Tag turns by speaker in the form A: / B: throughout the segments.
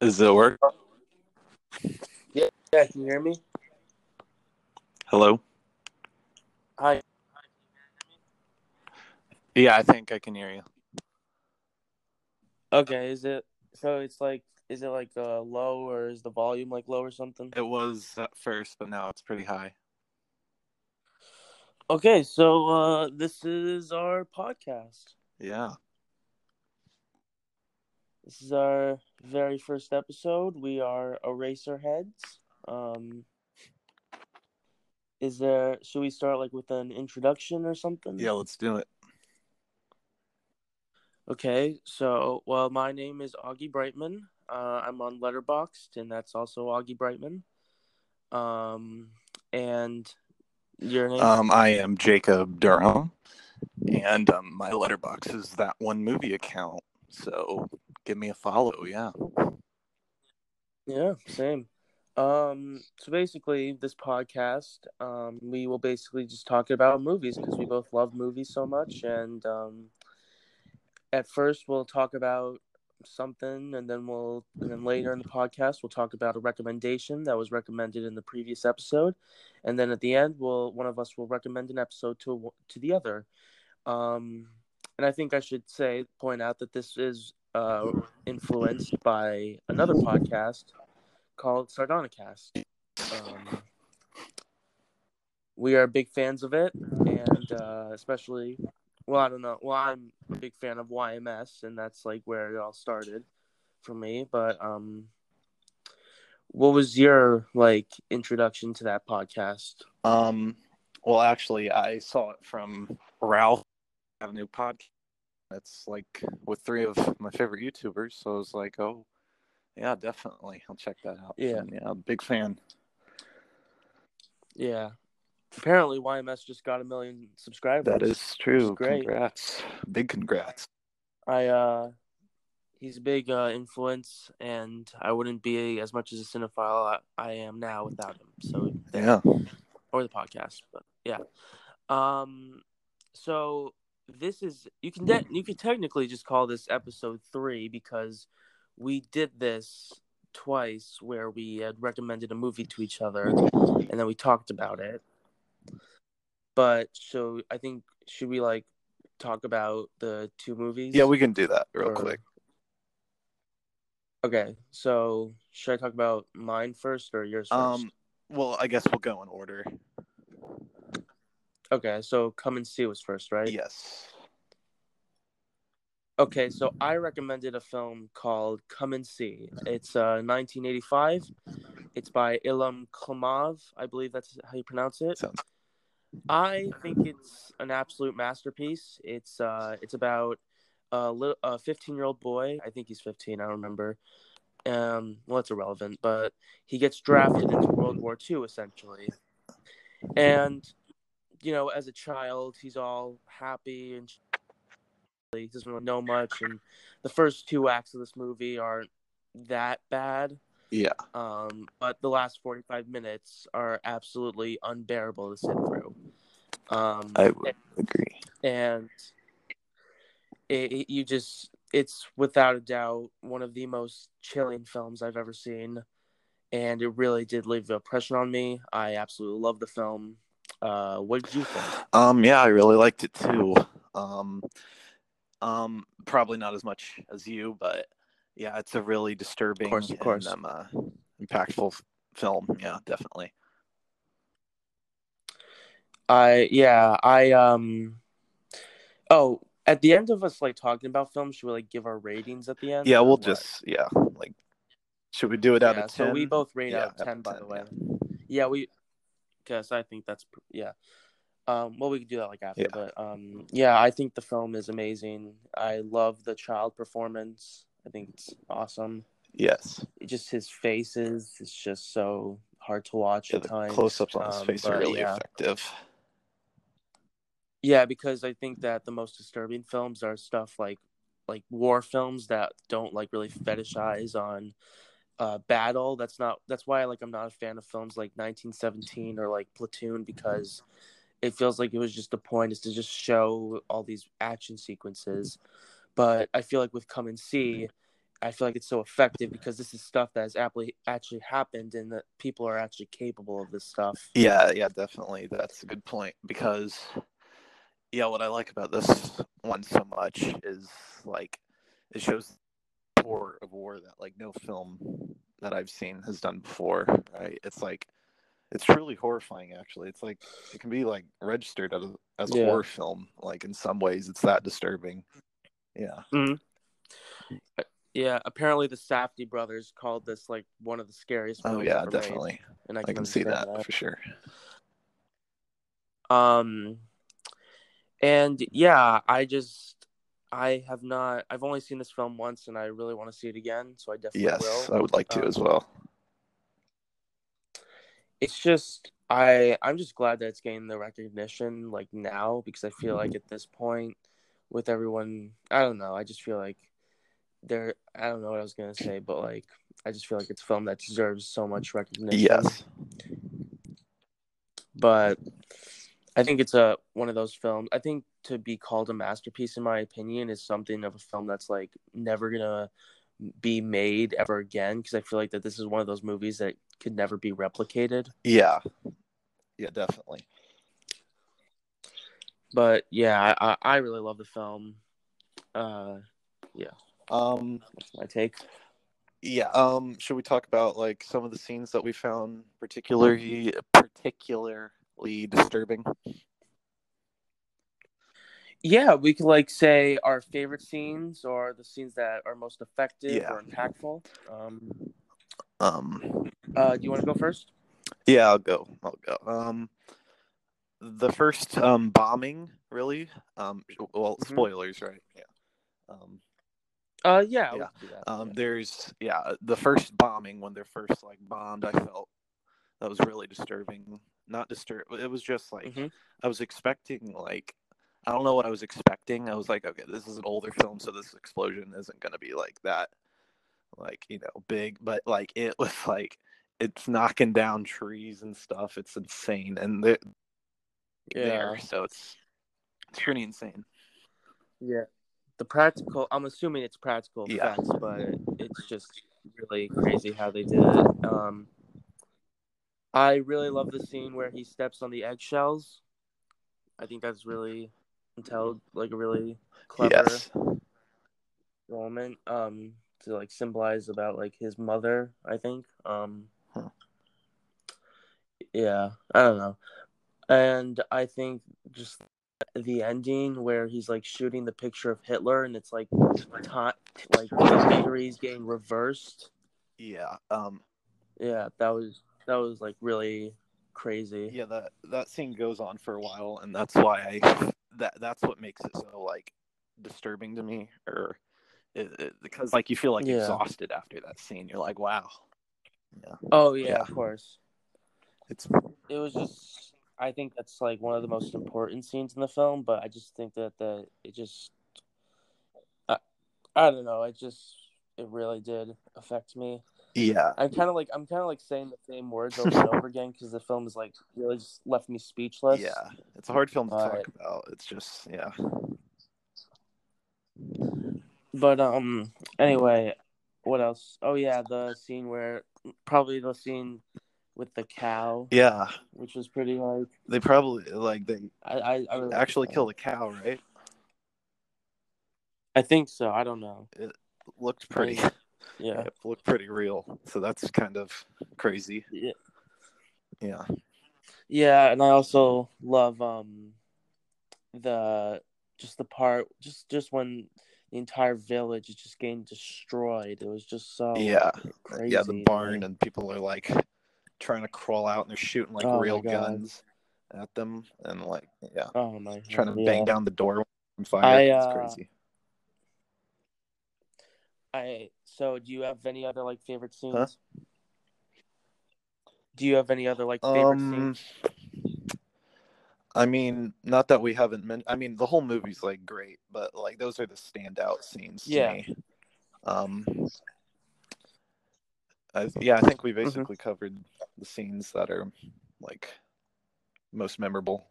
A: Does it work?
B: Yeah, can you hear me?
A: Hello?
B: Hi.
A: Yeah, I think I can hear you.
B: Okay, is it so? It's like, is it like uh, low or is the volume like low or something?
A: It was at first, but now it's pretty high.
B: Okay, so uh, this is our podcast.
A: Yeah.
B: This is our very first episode. We are Eraserheads. Um, is there? Should we start like with an introduction or something?
A: Yeah, let's do it.
B: Okay, so well, my name is Augie Brightman. Uh, I'm on Letterboxd, and that's also Augie Brightman. Um, and your name?
A: Um, I am Jacob Durham, and um, my letterbox is that one movie account. So give me a follow. Yeah.
B: Yeah, same. Um, so basically, this podcast, um, we will basically just talk about movies because we both love movies so much. And um, at first, we'll talk about something, and then we'll, and then later in the podcast, we'll talk about a recommendation that was recommended in the previous episode, and then at the end, we'll one of us will recommend an episode to to the other. Um, and I think I should say point out that this is uh, influenced by another podcast called Sardonicast. Um, we are big fans of it, and uh, especially, well, I don't know. Well, I'm a big fan of YMS, and that's like where it all started for me. But um, what was your like introduction to that podcast?
A: Um, well, actually, I saw it from Ralph. Have a new podcast. It's like with three of my favorite YouTubers, so I was like, oh, yeah, definitely, I'll check that out.
B: Yeah.
A: And, yeah, big fan.
B: Yeah. Apparently, YMS just got a million subscribers.
A: That is true.
B: great.
A: Congrats, big congrats.
B: I uh he's a big uh influence and I wouldn't be as much as a cinephile I, I am now without him. So.
A: Yeah.
B: or the podcast, but yeah. Um so this is you can de- you can technically just call this episode 3 because we did this twice where we had recommended a movie to each other and then we talked about it. But so I think should we like talk about the two movies?
A: Yeah, we can do that real
B: Or-
A: quick.
B: Okay, so should I talk about mine first or yours first?
A: Um, well, I guess we'll go in order.
B: Okay, so Come and See was first, right?
A: Yes.
B: Okay, so I recommended a film called Come and See. It's uh 1985. It's by Elem Klimov. I believe that's how you pronounce it.
A: Sounds.
B: I think it's an absolute masterpiece. It's uh it's about a little a 15 year old boy. I think he's 15. I don't remember. Um, well, it's irrelevant, but he gets drafted into World War II essentially, and you know, as a child, he's all happy and he doesn't really know much. And the first two acts of this movie aren't that bad.
A: Yeah.
B: Um, but the last 45 minutes are absolutely unbearable to sit through. Um,
A: I would agree.
B: and it, it- you just, it's without a doubt one of the most chilling films I've ever seen. And it really did leave an impression on me. I absolutely love the film. Uh, what did you think?
A: Um, yeah, I really liked it too. Um, um, probably not as much as you, but yeah, it's a really disturbing
B: course, of
A: and
B: course.
A: um, uh, impactful film. Yeah, definitely.
B: I yeah, I um oh, at the end of us like talking about films, should we like give our ratings at the end?
A: Yeah, we'll
B: what?
A: just yeah, like, should we do it out
B: Yeah,
A: of ten?
B: so we both rate
A: Yeah,
B: out of 10 by the way.
A: yeah.
B: Yeah, we guess I think that's yeah. Um well we could do that like after,
A: Yeah.
B: but um yeah, I think the film is amazing. I love the child performance. I think it's awesome.
A: Yes.
B: It just his faces is just so hard to watch
A: Yeah,
B: at
A: the
B: times.
A: close-ups on his
B: Um,
A: face are really
B: yeah.
A: effective.
B: Yeah, because I think that the most disturbing films are stuff like like war films that don't like really fetishize on uh battle. That's not that's why like I'm not a fan of films like 1917 or like Platoon because it feels like it was just the point is to just show all these action sequences. But I feel like with Come and See, I feel like it's so effective because this is stuff that has actually actually happened and that people are actually capable of this stuff.
A: Yeah, yeah, definitely. That's a good point because yeah, what I like about this one so much is like it shows horror of war that like no film that I've seen has done before. Right? It's like it's truly horrifying. Actually, it's like it can be like registered as a, as a
B: Yeah.
A: horror film. Like in some ways, it's that disturbing. Yeah.
B: Yeah, apparently the Safdie brothers called this like one of the scariest.
A: Oh yeah,
B: ever made,
A: definitely.
B: and I
A: I
B: can,
A: can see that,
B: understand
A: for sure.
B: Um, and yeah, I just I have not. I've only seen this film once, and I really want to see it again. So I definitely
A: Yes,
B: will.
A: I would like to
B: Um,
A: as well.
B: It's just I I'm just glad that it's getting the recognition like now because I feel like at this point with everyone, I don't know. I just feel like there. I don't know what I was gonna say, but like I just feel like it's a film that deserves so much recognition.
A: Yes.
B: but I think it's a one of those films. I think to be called a masterpiece, in my opinion, is something of a film that's like never gonna be made ever again. Because I feel like that this is one of those movies that could never be replicated.
A: Yeah. Yeah, definitely.
B: But yeah, I, I, I really love the film. Uh, yeah.
A: Um
B: that's my take.
A: yeah, um should we talk about like some of the scenes that we found particularly particularly disturbing?
B: Yeah, we could like say our favorite scenes or the scenes that are most effective
A: Yeah.
B: or impactful. Um,
A: Um
B: uh, do you want to go first?
A: yeah, I'll go. I'll go. Um the first um bombing, really? Um well,
B: Mhm.
A: spoilers, right? Yeah. Um
B: Uh, yeah,
A: Yeah. Um,
B: yeah.
A: there's yeah, the first bombing when they're first like bombed, I felt that was really disturbing. Not disturb. It was just like
B: Mhm.
A: I was expecting like I don't know what I was expecting. I was like, okay, this is an older film, so this explosion isn't gonna be like that, like you know, big. But like it was like it's knocking down trees and stuff. It's insane, and they're
B: Yeah.
A: there, so it's it's pretty insane.
B: Yeah. The practical, I'm assuming it's practical
A: Yeah.
B: effects, but it's just really crazy how they did it. Um, I really love the scene where he steps on the eggshells. I think that's really intel like a really clever
A: Yes.
B: moment. Um, to like symbolize about like his mother. I think. Um,
A: Huh.
B: yeah, I don't know, and I think just the ending where he's like shooting the picture of Hitler and it's like time like is getting reversed.
A: Yeah. Um.
B: Yeah, that was that was like really crazy.
A: yeah that that scene goes on for a while and that's why i that that's what makes it so like disturbing to me or it, it- because like you feel like
B: Yeah.
A: exhausted after that scene you're like wow yeah
B: Oh yeah,
A: Yeah.
B: of course.
A: it's
B: It was just I think that's like one of the most important scenes in the film, but I just think that the it just I, I don't know, it just it really did affect me.
A: Yeah
B: I'm kind of like I'm kind of like saying the same words over and over again because the film is like really just left me speechless.
A: yeah it's a hard film to
B: But-
A: talk about it's just yeah
B: But um, anyway, what else? Oh yeah, the scene where probably the scene with the cow,
A: yeah
B: which was pretty like
A: they probably like they
B: I I, I really
A: actually killed a cow right
B: I think so. I don't know.
A: It looked pretty
B: yeah.
A: it looked pretty real so that's kind of crazy
B: Yeah.
A: yeah
B: Yeah, and I also love um the just the part just just when the entire village is just getting destroyed. It was just so
A: yeah
B: crazy.
A: yeah the barn and people are like trying to crawl out and they're shooting like
B: Oh
A: real guns at them and like yeah
B: Oh my
A: trying to bang
B: yeah.
A: down the door on fire
B: I,
A: it's
B: uh,
A: crazy
B: I so do you have any other like favorite scenes?
A: Huh?
B: Do you have any other like favorite
A: um
B: scenes?
A: i mean not that we haven't meant i mean the whole movie's like great but like those are the standout scenes to
B: Yeah.
A: me um I, yeah i think we
B: Mm-hmm.
A: basically covered the scenes that are like most memorable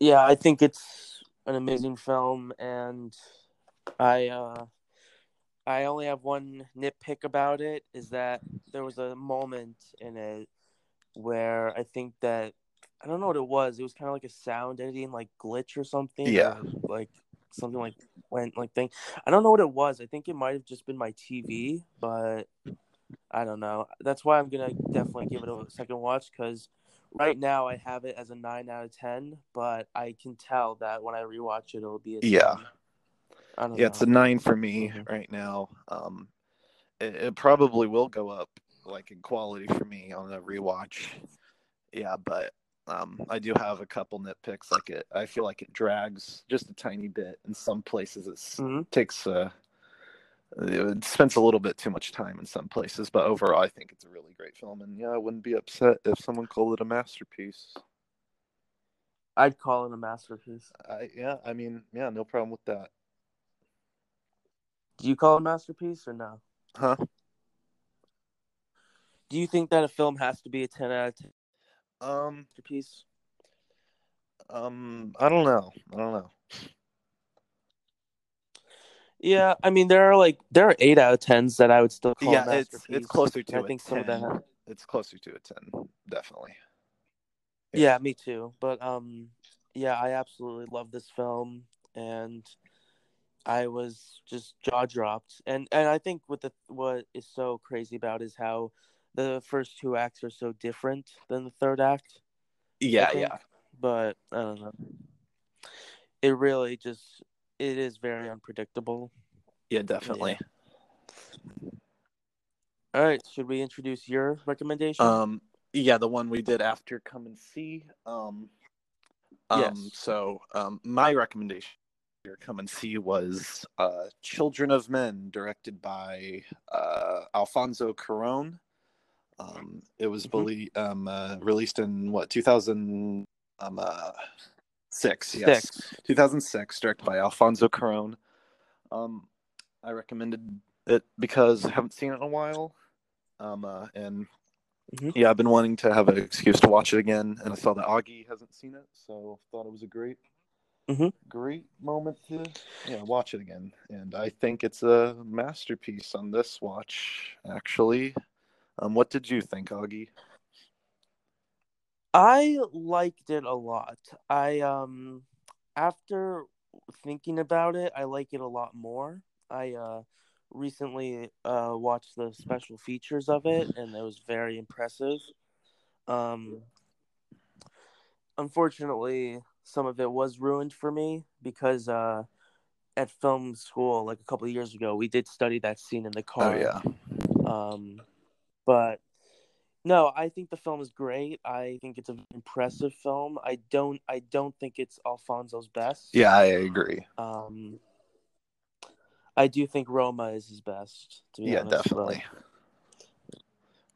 B: Yeah, I think it's an amazing film, and I uh, I only have one nitpick about it is that there was a moment in it where I think that I don't know what it was. It was kind of like a sound editing like glitch or something.
A: Yeah.
B: or, like something like went like thing. I don't know what it was. I think it might have just been my TV, but I don't know. That's why I'm gonna definitely give it a second watch because right now I have it as a nine out of ten, but I can tell that when I rewatch it, it'll be a 10.
A: Yeah.
B: I don't
A: Yeah,
B: know.
A: it's a nine for me right now. Um, it, it probably will go up like in quality for me on a rewatch. Yeah, but um, I do have a couple nitpicks. Like it, I feel like it drags just a tiny bit in some places. It
B: Mhm.
A: takes uh, it spends a little bit too much time in some places, but overall, I think it's a really great film. And yeah, I wouldn't be upset if someone called it a masterpiece.
B: I'd call it a masterpiece.
A: I yeah, I mean, yeah, no problem with that.
B: Do you call it a masterpiece or no?
A: Huh?
B: Do you think that a film has to be a ten out of ten
A: Um,
B: masterpiece?
A: um, I don't know. I don't know.
B: Yeah, I mean there are like there are eight out of tens that I would still call
A: yeah, it's
B: masterpiece.
A: it's closer to
B: I
A: a
B: think
A: 10.
B: some of that.
A: It's closer to a ten, definitely.
B: Yeah, me too. But um, yeah, I absolutely love this film, and I was just jaw dropped. And and I think what the what is so crazy about is how the first two acts are so different than the third act.
A: Yeah, yeah,
B: But I don't know. It really just it is very unpredictable.
A: yeah, definitely.
B: All right, should we introduce your recommendation?
A: Um, yeah, the one we did after Come and See. Um, um
B: Yes.
A: so um, my recommendation here, Come and See, was uh, Children of Men, directed by uh, Alfonso Cuarón. Um, it was
B: Mhm.
A: belie- um, uh, released in what 2000 um, uh, six. Yes.
B: Six.
A: 2006, directed by Alfonso Cuarón. Um, I recommended it because I haven't seen it in a while. Um, uh, and
B: Mhm.
A: yeah, I've been wanting to have an excuse to watch it again, and I saw that Augie hasn't seen it, so thought it was a great,
B: Mhm.
A: great moment to yeah watch it again. And I think it's a masterpiece on this watch. Actually, um, what did you think, Augie?
B: I liked it a lot. I um after thinking about it, I like it a lot more. I uh recently uh watched the special features of it and it was very impressive. Um unfortunately, some of it was ruined for me because uh at film school like a couple of years ago, we did study that scene in the car.
A: Oh yeah,
B: Um, but no, I think the film is great. I think it's an impressive film. I don't, I don't think it's Alfonso's best.
A: yeah, I agree.
B: Um, I do think Roma is his best. To be
A: Yeah,
B: honest,
A: definitely.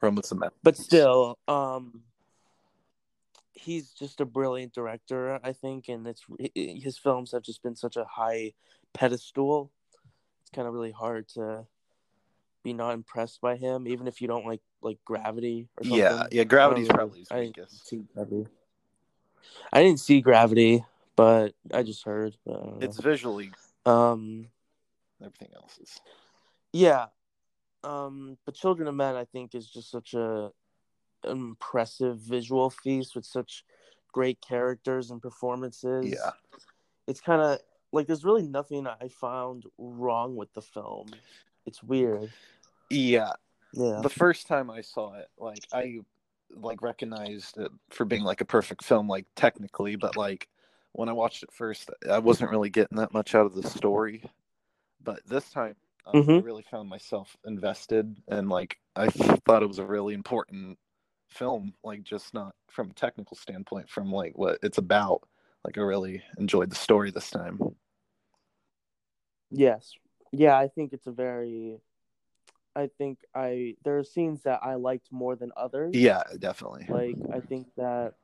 A: Rome with some
B: But, but still, um, he's just a brilliant director. I think, and it's his films have just been such a high pedestal. It's kind of really hard to be not impressed by him, even if you don't like like Gravity or something.
A: Yeah, yeah, Gravity's
B: I
A: probably his
B: I didn't see Gravity. I didn't see Gravity, but I just heard. I
A: It's visually
B: um,
A: everything else is.
B: yeah. Um, but Children of Men, I think, is just such a impressive visual feast with such great characters and performances.
A: Yeah,
B: it's kind of like there's really nothing I found wrong with the film. It's weird.
A: yeah.
B: Yeah.
A: The first time I saw it, like I like recognized it for being like a perfect film, like technically, but like when I watched it first, I wasn't really getting that much out of the story. But this time, um, I
B: Mhm.
A: really found myself invested, and like I thought it was a really important film, like just not from a technical standpoint, from like what it's about. Like I really enjoyed the story this time.
B: Yes. Yeah, I think it's a very I think I there are scenes that I liked more than others.
A: Yeah, definitely.
B: Like I think that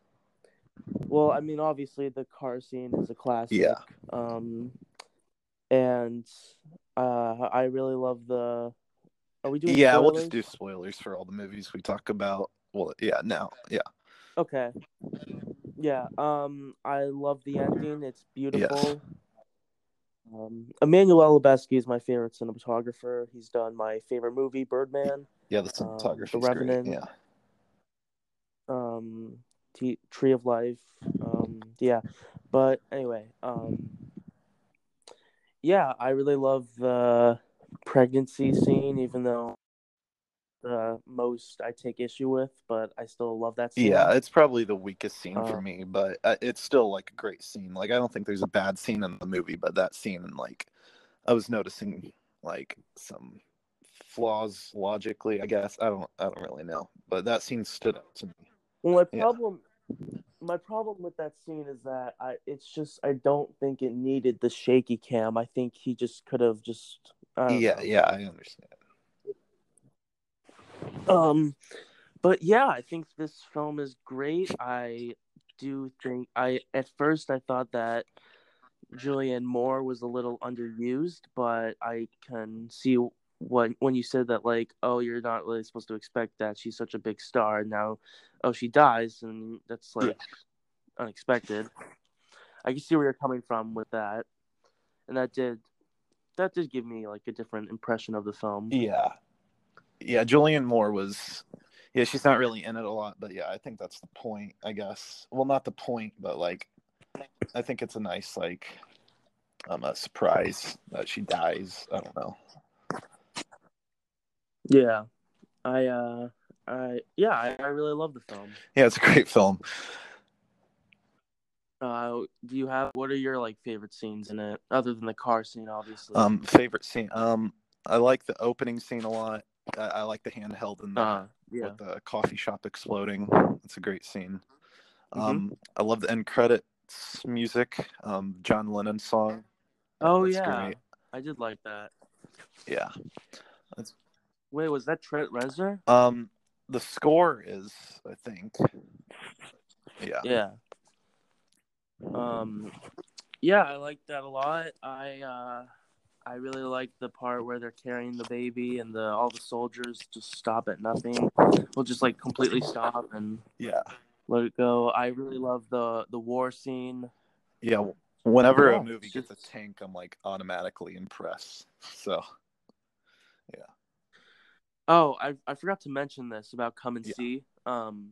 B: well, I mean obviously the car scene is a classic.
A: Yeah.
B: Um and uh I really love the Are we doing
A: Yeah, we'll just do spoilers for all the movies we talk about. Well, yeah, now, yeah.
B: Okay. Yeah, um I love the ending. It's beautiful. Um, Emmanuel Lubezki is my favorite cinematographer. He's done my favorite movie, Birdman.
A: Yeah, the cinematography
B: The
A: is great.
B: Revenant.
A: Yeah.
B: um T- tree of life um yeah but anyway um yeah i really love the pregnancy scene even though the most i take issue with but i still love that scene
A: Yeah, it's probably the weakest scene for
B: Uh,
A: me, but uh, it's still like a great scene. Like I don't think there's a bad scene in the movie, but that scene, and like I was noticing like some flaws logically. I guess I don't, I don't really know, but that scene stood out to me.
B: well my
A: yeah.
B: problem my problem with that scene is that i it's just i don't think it needed the shaky cam i think he just could have just
A: Yeah,
B: know.
A: yeah, I understand.
B: Um, but yeah, I think this film is great. I do think I at first I thought that Julianne Moore was a little underused, but I can see when when you said that like, oh, you're not really supposed to expect that she's such a big star. and Now, oh, she dies, and that's like unexpected. I can see where you're coming from with that, and that did that did give me like a different impression of the film.
A: Yeah, yeah. Julianne Moore was, yeah, she's not really in it a lot, but yeah, I think that's the point. I guess. Well, not the point, but like, I think it's a nice like, um, a surprise that she dies. I don't know.
B: Yeah, I uh, I yeah, I, I really love the film.
A: Yeah, it's a great film.
B: Uh, do you have what are your like favorite scenes in it other than the car scene, obviously?
A: Um, favorite scene. Um, I like the opening scene a lot. I, I like the handheld and the,
B: uh, yeah,
A: with the coffee shop exploding. It's a great scene.
B: Mhm.
A: Um, I love the end credits music. Um, John Lennon song.
B: oh
A: That's
B: yeah,
A: great.
B: I did like that.
A: Yeah. That's...
B: Wait, was that Trent Reznor?
A: Um, the score is, I think. Yeah.
B: Yeah. Um, yeah, I like that a lot. I uh, I really like the part where they're carrying the baby and the all the soldiers just stop at nothing. We'll just like completely stop and
A: Yeah.
B: let it go. I really love the the war scene.
A: Yeah. Whenever a movie gets a tank, I'm like automatically impressed. So yeah.
B: Oh, I I forgot to mention this about Come and
A: Yeah.
B: See. Um,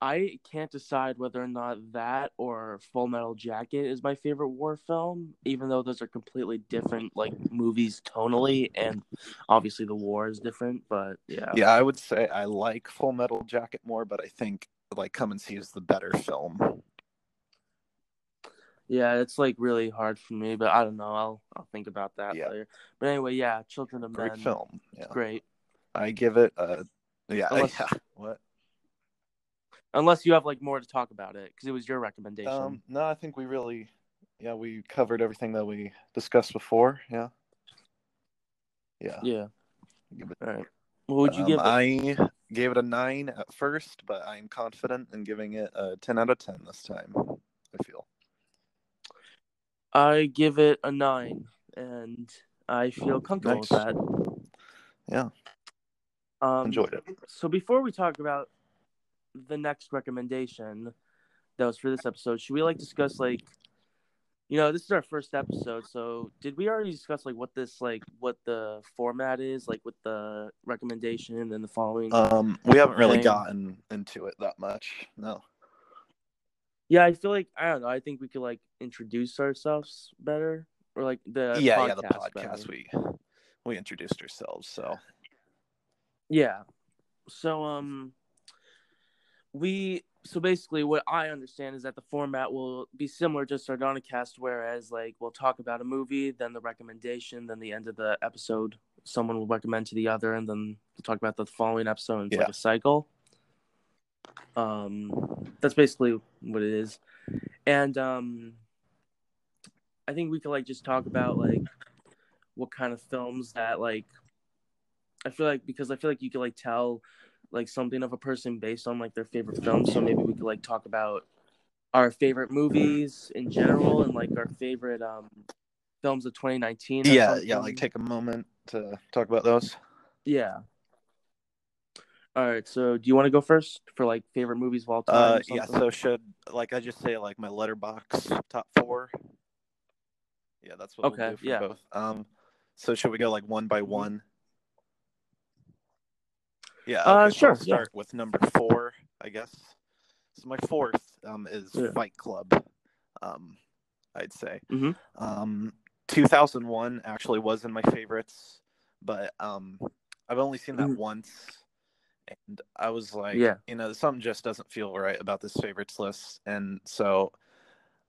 B: I can't decide whether or not that or Full Metal Jacket is my favorite war film, even though those are completely different like movies tonally, and obviously the war is different. But yeah,
A: yeah, I would say I like Full Metal Jacket more, but I think like Come and See is the better film.
B: yeah, it's like really hard for me, but I don't know. I'll I'll think about that
A: Yeah.
B: later. But anyway, yeah, Children of
A: Great
B: Men,
A: film. Yeah.
B: great.
A: I give it a yeah,
B: Unless-
A: yeah. What?
B: Unless you have like more to talk about it, because it was your recommendation.
A: Um, no, I think we really, yeah, we covered everything that we discussed before. Yeah, yeah.
B: yeah.
A: Give it-
B: All right. What would you
A: um,
B: give it?
A: I gave it a nine at first, but I'm confident in giving it a ten out of ten this time. I feel.
B: I give it a nine, and I feel comfortable with that.
A: Yeah,
B: Um,
A: enjoyed it.
B: So before we talk about the next recommendation that was for this episode, should we like discuss like, you know, this is our first episode, so did we already discuss like what this like what the format is like with the recommendation and the following?
A: Um, we haven't really
B: Thing.
A: gotten into it that much. No.
B: yeah, I feel like I don't know. I think we could like introduce ourselves better, or like the
A: yeah, yeah. The
B: podcast better.
A: we we introduced ourselves. So
B: Yeah. So um we so basically what I understand is that the format will be similar to Sardonicast whereas like we'll talk about a movie, then the recommendation, then the end of the episode someone will recommend to the other and then we'll talk about the following episode it's like a cycle. Um that's basically what it is. And um I think we could like just talk about like what kind of films that like I feel like because I feel like you could like tell like something of a person based on like their favorite films. So maybe we could like talk about our favorite movies in general and like our favorite um films of 2019.
A: yeah,
B: something.
A: yeah. Like take a moment to talk about those.
B: yeah. All right, so do you want to go first for like favorite movies of all time?
A: Uh, yeah. So should like I just say like my letterbox top four? Yeah, that's what
B: Okay,
A: we'll do for
B: yeah.
A: both. Um, so should we go like one by
B: Mhm.
A: one? Yeah.
B: Uh,
A: so
B: sure,
A: I'll
B: yeah.
A: start with number four, I guess. So my fourth um is
B: Yeah.
A: Fight Club. Um, I'd say.
B: Mhm.
A: Um, 2001 actually was in my favorites, but um, I've only seen that
B: Mhm.
A: once, and I was like,
B: Yeah.
A: you know, something just doesn't feel right about this favorites list, and so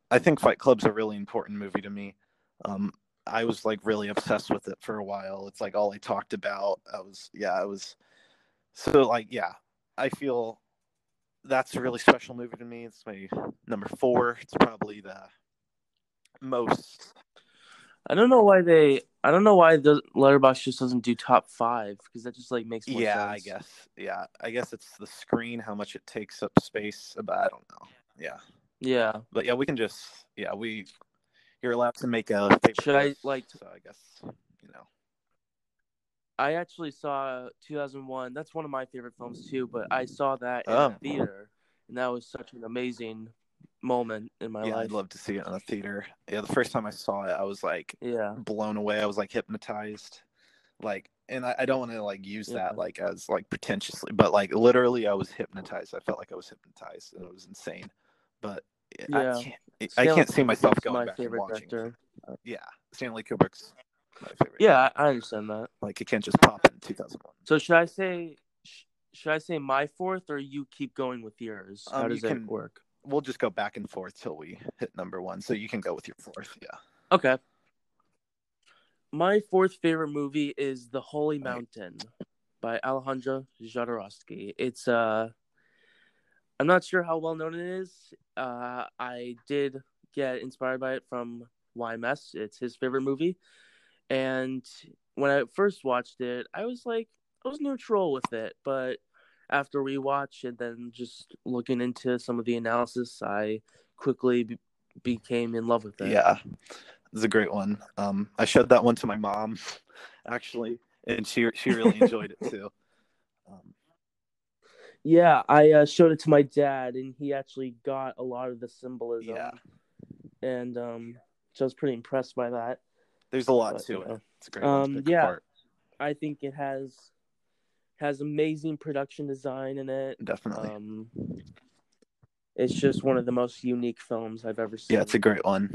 A: I think Fight Club's a really important movie to me. Um, I was like really obsessed with it for a while. It's like all I talked about. I was, yeah, I was. So like, yeah, I feel that's a really special movie to me. It's my number four. It's probably the most.
B: I don't know why they. I don't know why the Letterbox just doesn't do top five because that just like makes more
A: Yeah,
B: sense.
A: I guess. Yeah, I guess it's the screen, how much it takes up space, uh, but I don't know. Yeah,
B: Yeah.
A: but yeah, we can just. Yeah, we. You're allowed to make a.
B: Should I,
A: list,
B: like-
A: So I guess.
B: I actually saw 2001. That's one of my favorite films too. But I saw that in
A: Oh.
B: the theater, and that was such an amazing moment in my
A: yeah,
B: life.
A: I'd love to see it in a theater. Yeah, the first time I saw it, I was like
B: Yeah.
A: blown away. I was like hypnotized. Like, and I, I don't want to like use
B: Yeah.
A: that like as like pretentiously, but like literally, I was hypnotized. I felt like I was hypnotized, and it was insane. But
B: Yeah.
A: I can't. I can't see myself going
B: my
A: back and
B: favorite
A: watching.
B: director.
A: Yeah, Stanley Kubrick's my favorite.
B: Yeah, I understand that.
A: like it can't just pop in 2001.
B: So should I say? sh- Should I say my fourth, or you keep going with yours? How
A: Um,
B: does
A: you
B: that
A: can-
B: work?
A: We'll just go back and forth till we hit number one. So you can go with your fourth. Yeah.
B: Okay. My fourth favorite movie is The Holy
A: Right.
B: Mountain by Alejandro Jodorowsky. It's uh I'm not sure how well known it is. Uh I did get inspired by it from YMS. It's his favorite movie. And when I first watched it, I was like I was neutral with it, but after rewatch and then just looking into some of the analysis, I quickly be- became in love with it.
A: Yeah, it's a great one. Um, I showed that one to my mom, actually, and she she really enjoyed it too. Um,
B: Yeah, I uh, showed it to my dad, and he actually got a lot of the symbolism.
A: Yeah.
B: and um, so I was pretty impressed by that.
A: There's a lot
B: But,
A: to it. It's a great
B: um, yeah.
A: apart.
B: I think it has has amazing production design in it.
A: Definitely.
B: Um, it's just one of the most unique films I've ever seen.
A: yeah, it's a great one.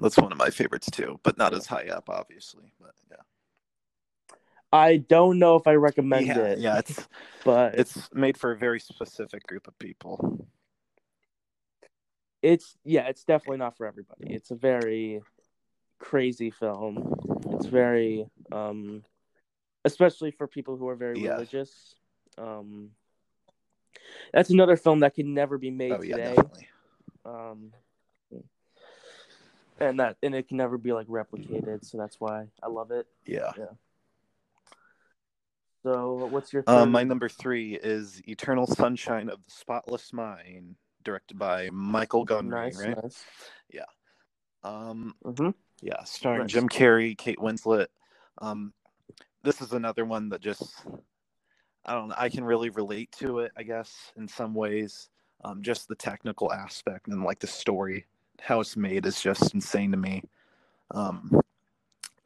A: That's one of my favorites too, but not
B: Yeah.
A: as high up, obviously. But yeah,
B: I don't know if I recommend
A: yeah,
B: it.
A: yeah. It's
B: but
A: it's made for a very specific group of people.
B: it's yeah, it's definitely not for everybody. It's a very crazy film. It's very um especially for people who are very
A: Yeah.
B: religious. Um that's another film that can never be made
A: Oh
B: today.
A: definitely.
B: Um and that and it can never be like replicated, so that's why I love it.
A: Yeah. Yeah.
B: So what's your?
A: Um, my number three is Eternal Sunshine of the Spotless Mind, directed by Michel Gondry,
B: nice,
A: right?
B: nice.
A: Um,
B: hmm
A: yeah, starring. Jim Carrey, Kate Winslet. Um, this is another one that just, I don't know, I can really relate to it, I guess, in some ways. Um, just the technical aspect and like the story, how it's made is just insane to me. Um,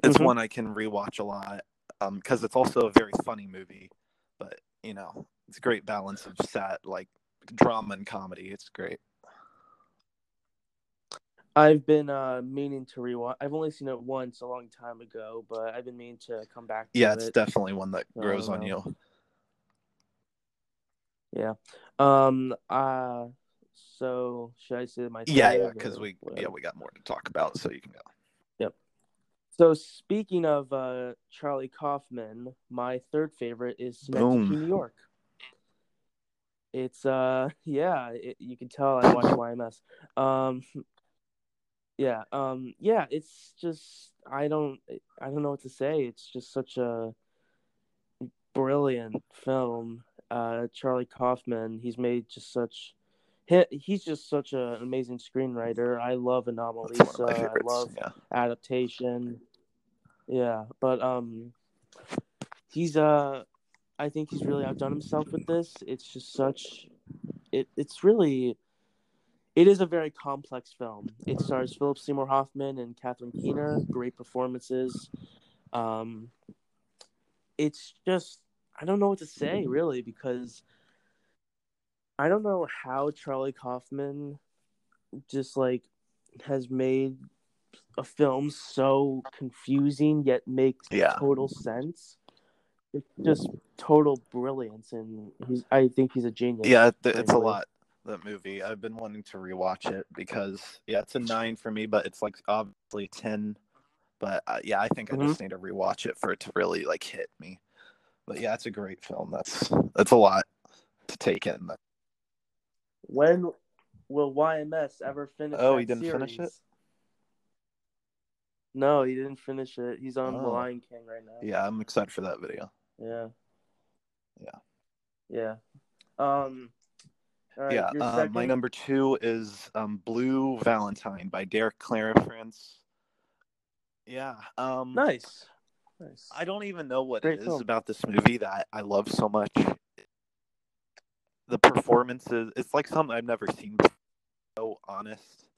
A: it's
B: Mhm.
A: one I can rewatch a lot because it's also a very funny movie, but you know, it's a great balance of sad, like drama and comedy. It's great.
B: I've been uh meaning to rewatch. I've only seen it once a long time ago, but I've been meaning to come back to
A: Yeah, it's
B: it.
A: definitely one that grows on you.
B: Yeah. Um. Uh. So should I say my
A: Yeah, yeah, because we
B: whatever?
A: yeah we got more to talk about, so you can go. Yep.
B: So speaking of uh Charlie Kaufman, my third favorite is Synecdoche. New York. It's uh yeah, it, you can tell I watch YMS. Um. Yeah. Um. Yeah. It's just I don't I don't know what to say. It's just such a brilliant film. Uh, Charlie Kaufman. He's made just such. he- He's just such a, an amazing screenwriter. I love
A: That's
B: Anomalisa.
A: one of my
B: I love
A: yeah,
B: adaptation. Yeah, but um, he's uh, I think he's really outdone himself with this. It's just such, it it's really, it is a very complex film. It stars Philip Seymour Hoffman and Catherine Keener, great performances. Um, it's just I don't know what to say really because I don't know how Charlie Kaufman just like has made a film so confusing yet makes
A: Yeah.
B: total sense. It's just total brilliance, and he's. I think he's a genius.
A: Yeah, it- it's a lot. That movie. I've been wanting to rewatch it because yeah, it's a nine for me, but it's like obviously ten. But uh, yeah, I think I
B: Mm-hmm.
A: just need to rewatch it for it to really like hit me. But yeah, it's a great film. That's that's a lot to take in.
B: When will YMS ever finish?
A: Oh, he didn't finish it?
B: No, he didn't finish it. He's on The
A: Oh.
B: Lion King right now.
A: yeah, I'm excited for that video.
B: Yeah.
A: Yeah.
B: Yeah. Um. Right,
A: yeah, uh, my number two is um, Blue Valentine by Derek Cianfrance. Yeah, um,
B: Nice. Nice.
A: I don't even know what
B: Great
A: it is
B: film.
A: about this movie that I love so much. The performances, it's like something I've never seen before. So honest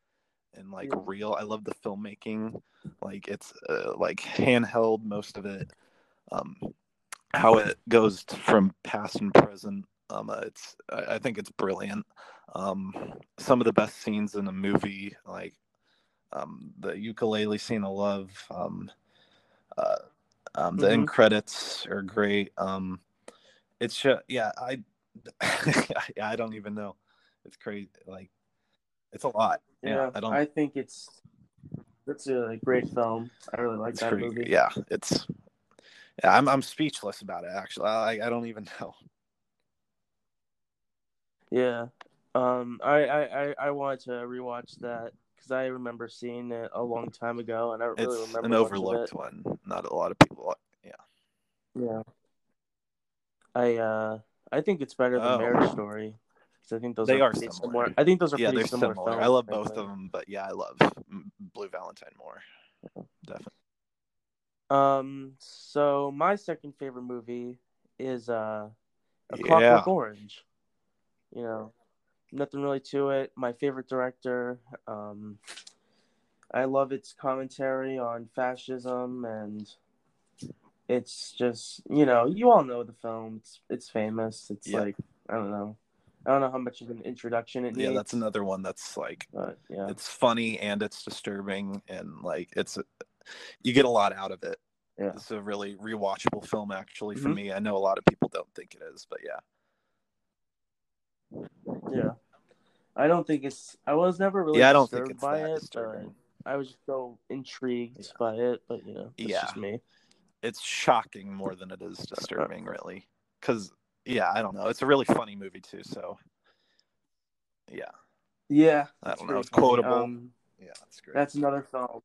A: and like
B: Yeah.
A: real. I love the filmmaking. Like it's uh, like handheld most of it. Um, how it goes from past and present. Um, uh, it's I, I think it's brilliant. Um, some of the best scenes in the movie, like um, the ukulele scene, I love. Um, uh, um, the end
B: Mhm.
A: credits are great. Um, it's just, yeah, I, yeah, I don't even know. It's crazy. Like, it's a lot. Yeah,
B: yeah,
A: I don't.
B: I think it's it's a great film. I really like that
A: pretty.
B: movie.
A: Yeah, it's. Yeah, I'm I'm speechless about it. Actually, I I don't even know.
B: Yeah. Um, I, I, I, I wanted to rewatch that because I remember seeing it a long time ago, and I don't really
A: It's
B: remember
A: an overlooked one. Not a lot of people. Yeah.
B: Yeah. I uh I think it's better than
A: Oh.
B: Marriage Story because I think those
A: They
B: are,
A: are
B: pretty
A: similar.
B: I think those are
A: Yeah,
B: pretty
A: they're
B: similar.
A: similar. I love both of them, but yeah, I love Blue Valentine more. Definitely.
B: Um. So my second favorite movie is uh, A
A: Yeah.
B: Clockwork Orange. You know, nothing really to it. My favorite director. Um, I love its commentary on fascism and it's just you know you all know the film. It's it's famous. It's
A: Yeah.
B: like I don't know. I don't know how much of an introduction it
A: Yeah,
B: needs.
A: that's another one that's like
B: But yeah,
A: it's funny and it's disturbing and like it's you get a lot out of it.
B: Yeah.
A: It's a really rewatchable film actually for
B: Mhm.
A: me. I know a lot of people don't think it is, but yeah.
B: Yeah. I don't think it's. I was never really
A: yeah, I don't
B: disturbed
A: think it's
B: by
A: that
B: it,
A: disturbing.
B: I was just so intrigued
A: Yeah.
B: by it. But you know, it's
A: Yeah.
B: just me.
A: It's shocking more than it is disturbing really. Cuz yeah, I don't know. It's a really funny movie too, so yeah.
B: Yeah,
A: I don't know, it's quotable.
B: Um,
A: Yeah, that's great.
B: that's another film.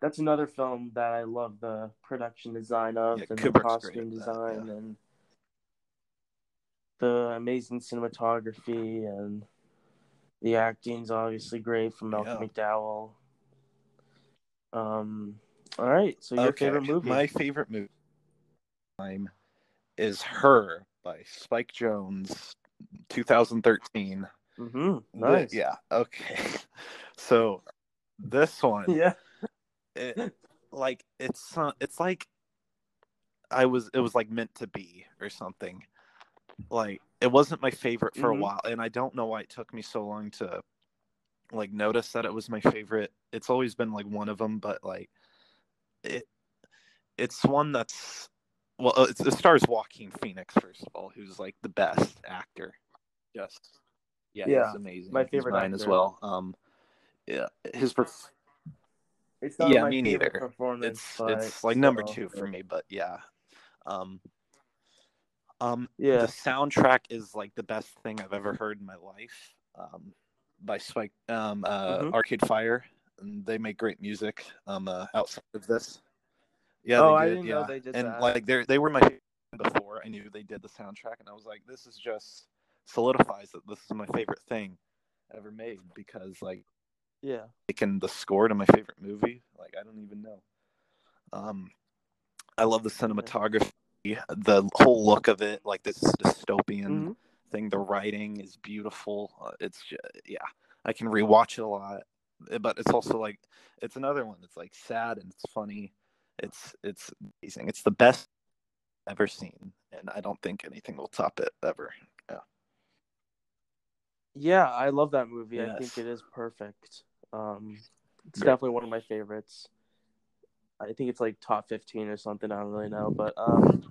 B: That's another film that I love the production design of
A: Yeah,
B: and
A: Kubrick's
B: the costume
A: at that,
B: design
A: yeah.
B: and the amazing cinematography and the acting's obviously great from Malcolm
A: Yeah.
B: McDowell. Um, all right, so your
A: okay.
B: favorite movie?
A: My favorite movie time is Her by Spike Jonze, 2013.
B: Mm-hmm.
A: The-
B: Nice.
A: yeah. Okay. So this one,
B: Yeah.
A: it, like it's uh, it's like I was it was like meant to be or something. Like it wasn't my favorite for
B: Mhm.
A: a while, and I don't know why it took me so long to like notice that it was my favorite. It's always been like one of them, but like it it's one that's well, uh, it's, it stars Joaquin Phoenix first of all, who's like the best actor. Just yeah,
B: Yeah,
A: he's amazing.
B: my
A: He's
B: favorite
A: mine as well. Um, yeah, his perf-
B: It's not
A: Yeah,
B: my
A: me neither.
B: performance.
A: it's
B: but
A: it's like number
B: still,
A: two for me, but yeah. Um, um,
B: Yeah.
A: the soundtrack is like the best thing I've ever heard in my life. Um, by Spike, um, uh,
B: Mhm.
A: Arcade Fire, and they make great music. Um, uh, outside of this, yeah,
B: Oh,
A: they
B: I
A: did,
B: didn't know they did
A: and
B: that.
A: like they they were my favorite before I knew they did the soundtrack, and I was like, this is just solidifies that this is my favorite thing ever made because like
B: Yeah.
A: making the score to my favorite movie. Like I don't even know. Um, I love the cinematography, the whole look of it, like this dystopian
B: Mhm.
A: thing. The writing is beautiful. Uh, it's just, yeah, I can rewatch it a lot. Eh, but it's also like it's another one that's like sad and it's funny. It's it's amazing. It's the best I've ever seen, and I don't think anything will top it ever. Yeah.
B: Yeah, I love that movie.
A: Yes.
B: I think it is perfect. Um, it's
A: Great.
B: definitely one of my favorites. I think it's like top fifteen or something. I don't really know, but um,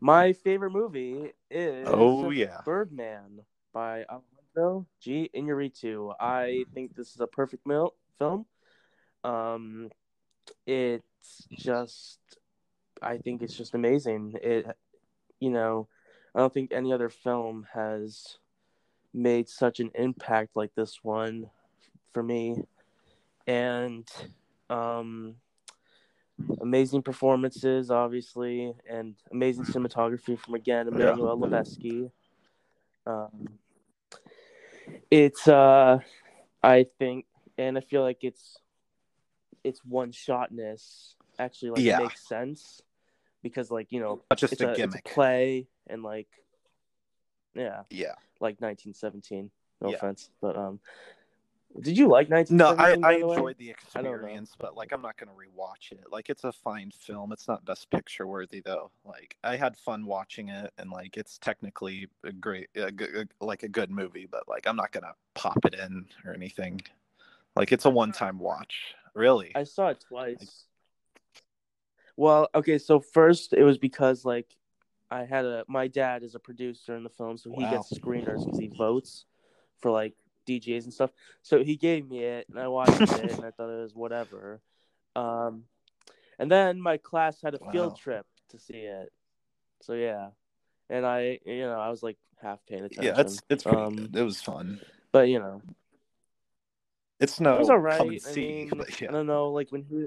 B: my favorite movie is
A: Oh yeah.
B: Birdman by Alejandro G. Iñárritu. I think this is a perfect mil- film. Um, it's just, I think it's just amazing. It, you know, I don't think any other film has made such an impact like this one for me, and um, amazing performances, obviously, and amazing cinematography from again Emmanuel Lubezki. Um, it's uh, I think, and I feel like it's it's one shotness actually like
A: Yeah.
B: makes sense because like you know
A: Not just
B: it's
A: a
B: a, it's a
A: gimmick.
B: play and like yeah
A: Yeah.
B: like 1917 no
A: Yeah.
B: offense but um did you like
A: No, I, I
B: the
A: enjoyed the
B: know.
A: experience, but like I'm not gonna rewatch it. Like it's a fine film. It's not best picture worthy though. Like I had fun watching it, and like it's technically a great, a good, like a good movie. But like I'm not gonna pop it in or anything. Like it's a one-time watch. Really?
B: I saw it twice. Well, okay, so first it was because like I had a my dad is a producer in the film, so he
A: Wow.
B: gets screeners because he votes for like DJs and stuff. So he gave me it, and I watched it, and I thought it was whatever. Um, and then my class had a field
A: Wow.
B: trip to see it. So yeah, and I, you know, I was like half paying attention.
A: yeah, it's it's
B: Um,
A: good. It was fun.
B: But you know,
A: It's no
B: it was alright.
A: come and
B: I mean,
A: but
B: I don't know, like when he.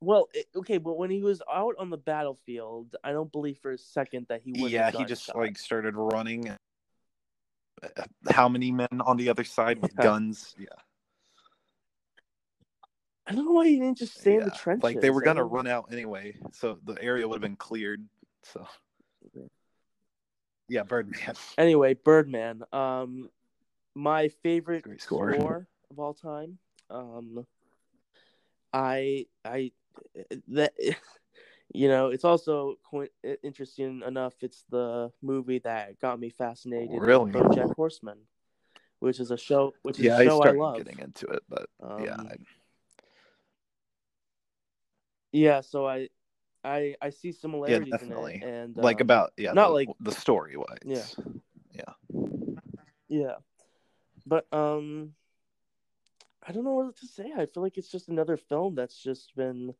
B: Well, it, okay, but when he was out on the battlefield, I don't believe for a second that he would.
A: Yeah, he just like started running. How many men on the other side with
B: Yeah.
A: guns? Yeah.
B: I don't know why he didn't just stay in the
A: Yeah,
B: trenches.
A: Like they were gonna
B: don't-
A: run out anyway, so the area would have been cleared. So yeah, Birdman.
B: Anyway, Birdman. Um, my favorite
A: Great score.
B: score of all time. Um, I I that you know it's also co- interesting enough. It's the movie that got me fascinated.
A: Really?
B: BoJack Horseman, which is a show. Which is
A: Yeah,
B: a
A: I
B: show I,
A: started
B: love.
A: getting into it, but yeah,
B: Um,
A: I-
B: Yeah, so I, I, I see similarities.
A: yeah, definitely.
B: in it, and
A: like
B: um,
A: about yeah,
B: not
A: the,
B: like-
A: the story wise.
B: Yeah.
A: yeah.
B: yeah, but um, I don't know what to say. I feel like it's just another film that's just been.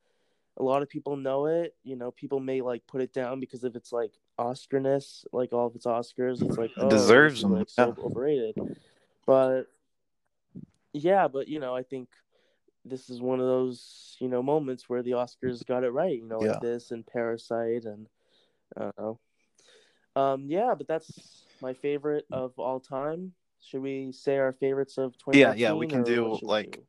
B: A lot of people know it. You know, people may like put it down because if its like Oscarness, like all of its Oscars. It's like oh,
A: deserves
B: this is,
A: them,
B: like so overrated. But yeah, but you know, I think this is one of those you know moments where the Oscars got it right. You know,
A: Yeah.
B: like this and Parasite and I don't know. Um, yeah, but that's my favorite of all time. Should we say our favorites of twenty?
A: Yeah, yeah, we can do, like,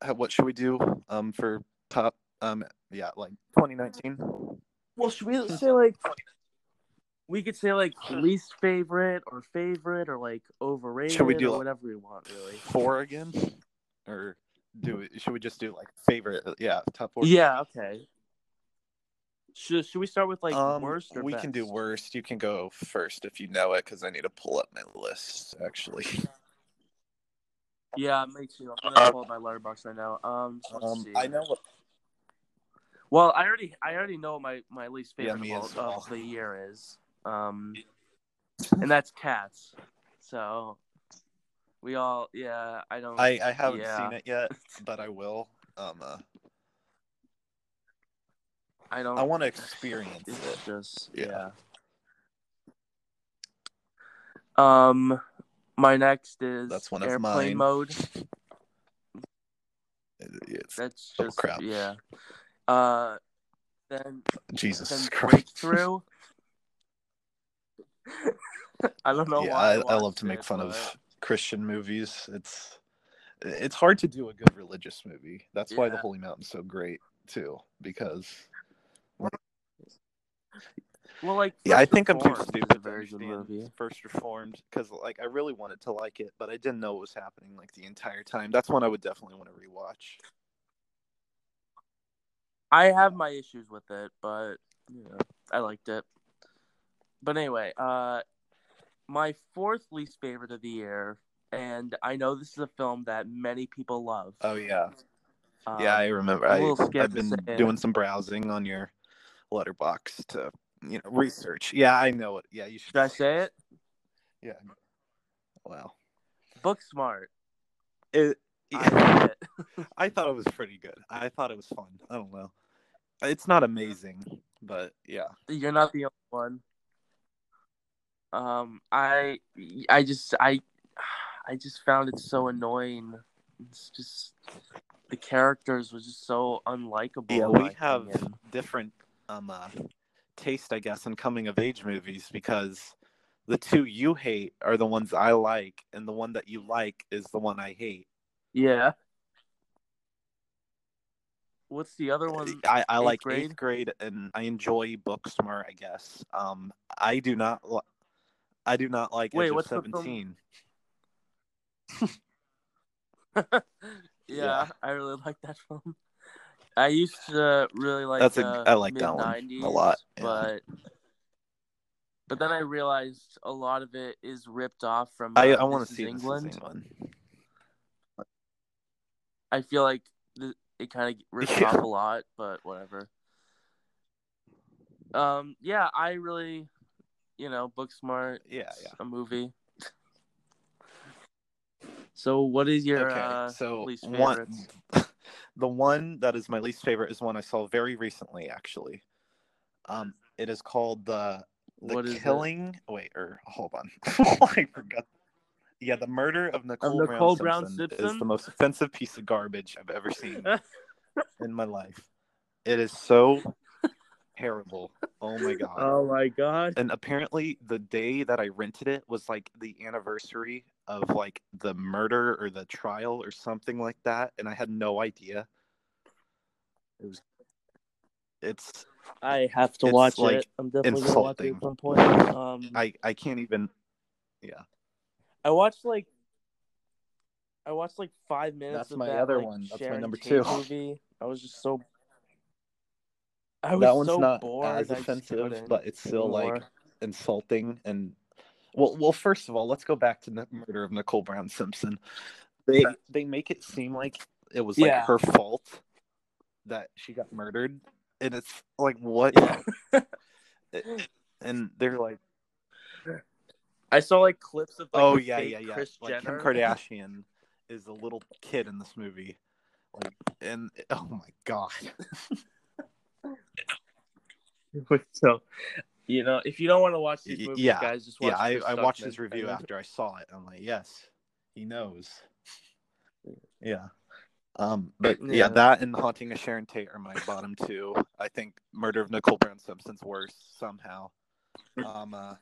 A: Uh, What should we do um for top um yeah like 2019?
B: Well, should we say like we could say like least favorite or favorite or like overrated should
A: we do,
B: or
A: like,
B: whatever we want, really.
A: Four again, or do it? Should we just do like favorite? Yeah, top four.
B: Yeah. Okay. Should Should we start with like
A: um,
B: worst or
A: we can do worst. You can go first if you know it, because I need to pull up my list actually.
B: Yeah, me too. I'm gonna pull up my Letterboxd right now. Um, so
A: Um. I know what.
B: Well, I already I already know my my least favorite
A: me
B: of,
A: well.
B: of the year is. Um, and that's Cats. So we all yeah. I don't.
A: I I haven't
B: yeah.
A: seen it yet, but I will. Um, uh,
B: I don't.
A: I want to experience it.
B: just
A: Yeah.
B: yeah. Um, my next is
A: That's one of
B: airplane
A: mine.
B: mode.
A: It's,
B: That's
A: Oh,
B: just
A: crap.
B: yeah. Uh, then
A: Jesus
B: then
A: Christ.
B: breakthrough. I don't know
A: yeah,
B: why.
A: I, I love to make
B: it,
A: fun
B: but-
A: of Christian movies. It's it's hard to do a good religious movie. That's why the
B: Yeah.
A: Holy Mountain's so great too, because
B: Well, like
A: Yeah, I think I'm too
B: Reformed is a
A: stupid to
B: very
A: understand
B: movie.
A: First Reformed because like I really wanted to like it, but I didn't know what was happening like the entire time. That's one I would definitely want to rewatch.
B: I have my issues with it, but you know, I liked it. But anyway, uh, my fourth least favorite of the year, and I know this is a film that many people love.
A: Oh yeah,
B: Um,
A: yeah, I remember.
B: I'm a
A: I, I've been doing some browsing on your Letterboxd to you know research. Yeah, I know it. Yeah, you should.
B: Should I say it?
A: Yeah. Wow.
B: Booksmart.
A: It,
B: I.
A: I thought it was pretty good. I thought it was fun. I don't know. It's not amazing, but yeah.
B: You're not the only one. Um, I, I just, I, I just found it so annoying. It's just the characters were just so unlikable.
A: Yeah, we have
B: opinion.
A: different um uh, taste, I guess, in coming of age movies because the two you hate are the ones I like, and the one that you like is the one I hate.
B: Yeah. What's the other one?
A: I, I
B: Eighth
A: like
B: grade?
A: eighth grade, and I enjoy Booksmart. I guess. Um, I do not. Li- I do not like
B: Wait,
A: Edge of
B: what's film?
A: Seventeen.
B: yeah,
A: Yeah.
B: I really like that film. I used to really like.
A: That's a-
B: uh,
A: I like that one a lot, yeah.
B: but but then I realized a lot of it is ripped off from.
A: I
B: uh,
A: I want to see
B: England.
A: England.
B: I feel like th- it kind of rips
A: Yeah.
B: off a lot, but whatever. Um, yeah, I really, you know, Booksmart.
A: Yeah, yeah.
B: a movie. So, what is your
A: okay,
B: uh,
A: so
B: least
A: one, the one that is my least favorite is one I saw very recently, actually. Um, it is called the the
B: What is it?
A: killing. Wait, or hold on, I forgot. Yeah, the murder of Nicole,
B: Nicole
A: Brown,
B: Brown
A: Simpson, is the most offensive piece of garbage I've ever seen in my life. It is so terrible. Oh my god.
B: Oh my god!
A: and apparently the day that I rented it was like the anniversary of like the murder or the trial or something like that, and I had no idea. It was. It's
B: I have to watch
A: like,
B: it. I'm definitely gonna watch it at some point. Um, I
A: I can't even. Yeah,
B: watched like I watched like five minutes.
A: That's
B: of
A: my
B: that,
A: other
B: like,
A: one. That's my number
B: Tate
A: two.
B: Movie. I was just so. I was
A: that one's
B: so
A: not
B: bored.
A: as offensive, but it's still
B: anymore.
A: like insulting and. Well, well. First of all, let's go back to the murder of Nicole Brown Simpson. They they make it seem like it was like
B: Yeah.
A: her fault that she got murdered, and it's like what?
B: Yeah.
A: And they're like,
B: I saw like clips of like
A: oh yeah, yeah, yeah.
B: Kris
A: like
B: Jenner.
A: Kim Kardashian is a little kid in this movie, like, and oh my god,
B: so, you know, if you don't want to watch these movies,
A: yeah.
B: guys, just watch.
A: yeah. I, I watched his review after I saw it. I'm like, yes, he knows. Yeah. Um, but yeah.
B: Yeah.
A: that and Haunting of Sharon Tate are my bottom two. I think Murder of Nicole Brown Simpson's worse somehow. Um, uh,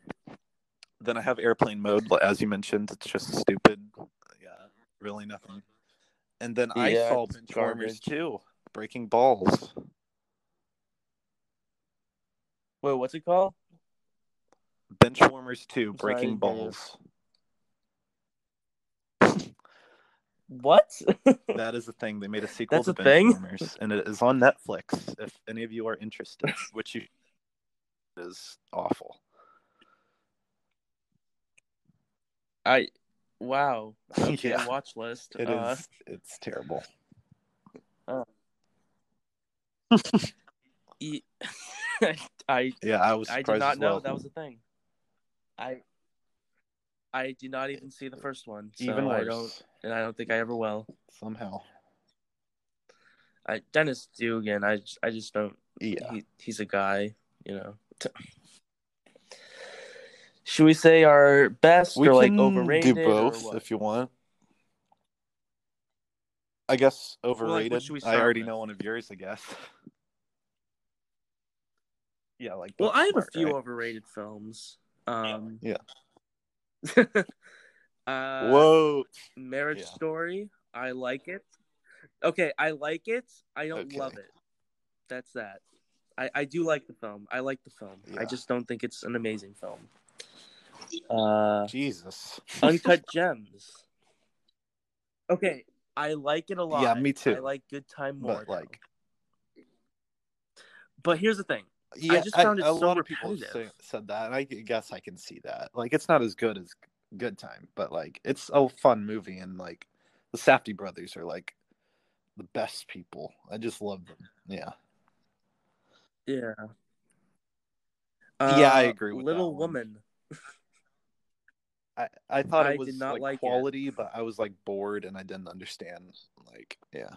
A: then I have Airplane Mode, as you mentioned, it's just stupid. Yeah, really nothing. And then I
B: Yeah,
A: saw
B: it's
A: Benchwarmers too, Breaking Balls.
B: Wait, what's it called?
A: Benchwarmers 2,
B: I'm sorry,
A: Breaking
B: you.
A: Balls.
B: What?
A: That is a thing. They made a sequel
B: That's
A: to? Benchwarmers, and it is on Netflix. If any of you are interested, which you is awful.
B: I wow. Okay,
A: Yeah.
B: watch list.
A: It is.
B: uh,
A: It's terrible.
B: e- I
A: Yeah, I was.
B: I did not
A: as
B: know
A: well.
B: that was a thing. I I did not even see the first one. So
A: even
B: I
A: worse.
B: don't and I don't think I ever will.
A: Somehow.
B: I Dennis Dugan, I just, I just don't
A: Yeah.
B: he, he's a guy, you know. Should we say our best
A: We
B: or like
A: can
B: overrated
A: do both
B: what?
A: if you want. I guess overrated.
B: what should we
A: I already
B: with?
A: know one of yours. I guess. Yeah, like.
B: Well, I have a few
A: right?
B: overrated films. Um
A: Yeah.
B: uh
A: Whoa.
B: Marriage
A: Yeah.
B: Story. I like it. Okay, I like it. I don't
A: Okay.
B: love it. That's that. I, I do like the film. I like the film.
A: Yeah.
B: I just don't think it's an amazing film. Uh,
A: Jesus.
B: Uncut Gems. Okay, I like it a lot.
A: Yeah, me too.
B: I like Good Time more.
A: But like,
B: but here's the thing.
A: yeah,
B: just found it
A: a
B: so
A: lot of people
B: repetitive.
A: said that, and I guess I can see that. Like, it's not as good as Good Time, but like, it's a fun movie, and like, the Safdie brothers are like the best people. I just love them. Yeah.
B: Yeah.
A: Yeah, I
B: Uh,
A: agree with
B: Little. Woman.
A: I, I thought
B: I
A: it was
B: did not
A: like,
B: like it.
A: quality, but I was like bored and I didn't understand. Like, yeah,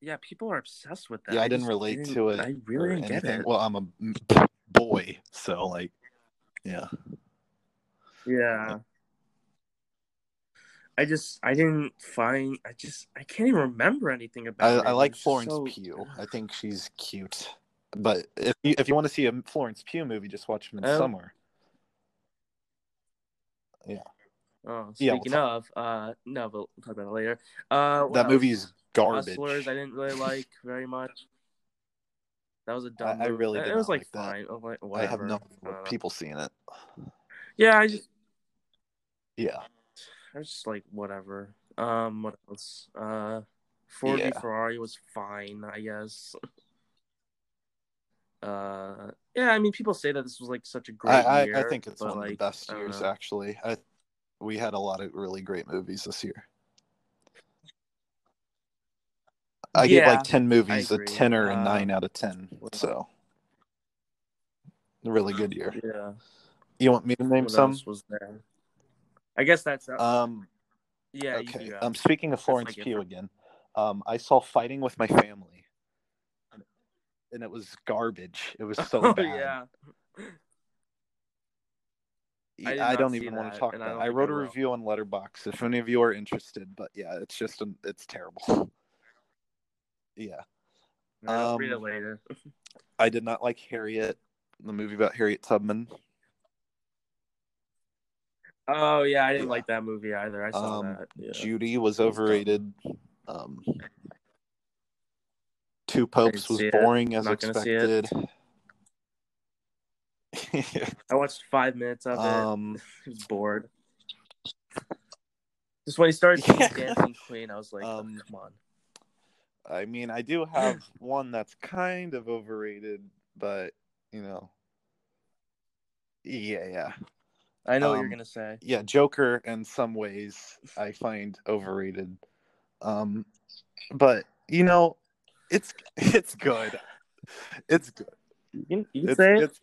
B: Yeah, people are obsessed with that.
A: yeah, I, didn't relate
B: didn't-
A: to it.
B: I really didn't get it.
A: Well, I'm a boy, so like, yeah,
B: Yeah. I just I didn't find I just I can't even remember anything
A: I,
B: about it.
A: I like Florence
B: so-
A: Pugh. I think she's cute. But if you, if you want to see a Florence Pugh movie, just watch
B: Oh.
A: Midsommar.
B: Oh,
A: Yeah, we'll
B: speaking of, uh no, but we'll talk about it later. Uh
A: that
B: else?
A: movie is garbage.
B: Hustlers I didn't really like very much. That was a dumb
A: I- I really
B: it was like
A: like that.
B: fine. oh, like,
A: I have no
B: I
A: people seeing it.
B: Yeah, I just
A: Yeah,
B: I was just like whatever. Um, what else? Uh, Ford
A: Yeah.
B: Ferrari was fine, I guess. Uh, yeah, I mean, people say that this was like such a great
A: I,
B: year.
A: I, I think it's one of the best years
B: know.
A: actually. I we had a lot of really great movies this year. I gave like ten movies a ten or a
B: Uh,
A: nine out of ten.
B: what-
A: So a really good year.
B: Yeah.
A: You want me to name
B: What
A: some?
B: was there? I guess that's
A: Um
B: yeah.
A: Okay.
B: do,
A: Um speaking of Florence. Pugh again, um I saw Fighting with My Family. And it was garbage. It was so
B: oh
A: bad.
B: yeah. I
A: I, don't even want to talk
B: I
A: about it. I wrote
B: I
A: a review on Letterboxd if any of you are interested, but yeah, it's just an, it's terrible. yeah.
B: I'll read it
A: Um,
B: later.
A: I did not like Harriet, the movie about Harriet Tubman.
B: Oh yeah, I didn't
A: yeah.
B: like that movie either. I saw
A: Um,
B: that. Yeah.
A: Judy was
B: was
A: overrated. Um, Two Popes was
B: it.
A: boring as
B: Not gonna see it.
A: expected.
B: I watched five minutes of it.
A: um,
B: I was bored. Just when he started
A: Yeah.
B: Dancing Queen, I was like, oh,
A: Um,
B: come on.
A: I mean, I do have one that's kind of overrated, but you know, yeah, yeah.
B: I know what you're
A: um,
B: gonna say.
A: yeah joker in some ways i find overrated um but you know it's it's good it's good
B: You can, you can
A: it's,
B: say it.
A: it's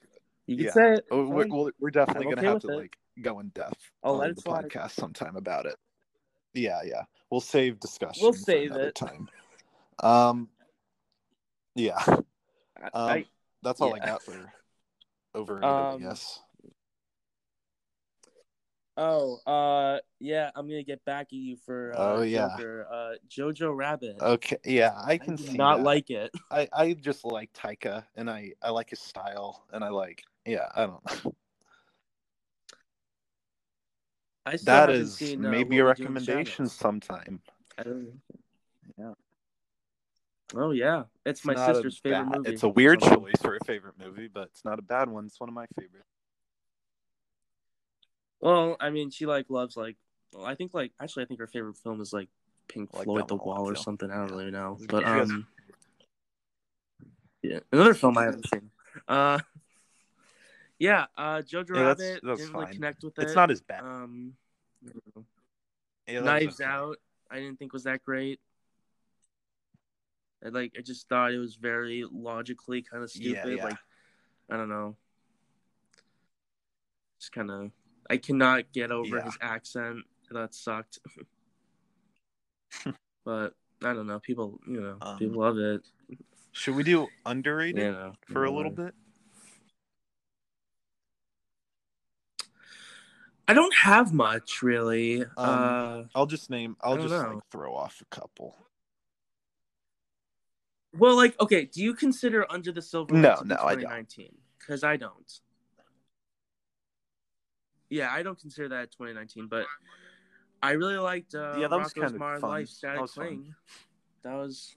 B: You can
A: yeah.
B: say it.
A: oh, we're, we're we're definitely
B: I'm
A: gonna have to
B: it.
A: like go in depth
B: I'll
A: on the podcast sometime about it yeah yeah we'll save discussion
B: We'll save it.
A: time um yeah um
B: I-
A: that's all i got for overrated
B: Um,
A: guess
B: oh, uh, yeah. I'm gonna get back at you for uh,
A: Oh, yeah.
B: Joker. Uh, Jojo Rabbit.
A: okay yeah i
B: I
A: can
B: did
A: see
B: not
A: that.
B: like it.
A: I I just like Taika and I I like his style and I like yeah I don't know
B: I still
A: that
B: seen, uh,
A: maybe a
B: What We Do in the
A: recommendation sometime.
B: I don't-
A: Yeah.
B: Oh yeah, it's, my sister's favorite
A: bad-
B: movie.
A: It's a weird choice for a favorite movie, but it's not a bad one. It's one of my favorites.
B: Well, I mean, she like loves like. Well, I think like actually, I think her favorite film is like Pink
A: like
B: Floyd, The
A: one a lot,
B: Wall, or something. I don't
A: Yeah.
B: really know, but um, yeah, another film I haven't seen. Uh, yeah, uh, Jojo
A: Yeah,
B: Rabbit
A: that's
B: didn't really
A: fine.
B: connect with it.
A: It's not as bad.
B: Um, I don't know.
A: Yeah,
B: Knives. Out, I didn't think was that great. I like, I just thought it was very logically kind of stupid. Like, I don't know. Just kind of, I cannot get over
A: Yeah.
B: his accent. That sucked. but I don't know. People, you know,
A: Um,
B: people love it.
A: Should we do underrated
B: know,
A: for a little bit?
B: I don't have much really.
A: Um,
B: uh,
A: I'll just name. I'll just like throw off a couple.
B: well, like, okay, do you consider Under the Silver
A: No, no, I don't.
B: 2019? Because I don't. Yeah, I don't consider that 2019, but I really liked uh,
A: Yeah, that was
B: Rocko's
A: kinda
B: Modern
A: fun.
B: Life,
A: That
B: Static
A: was fun.
B: Cling. That was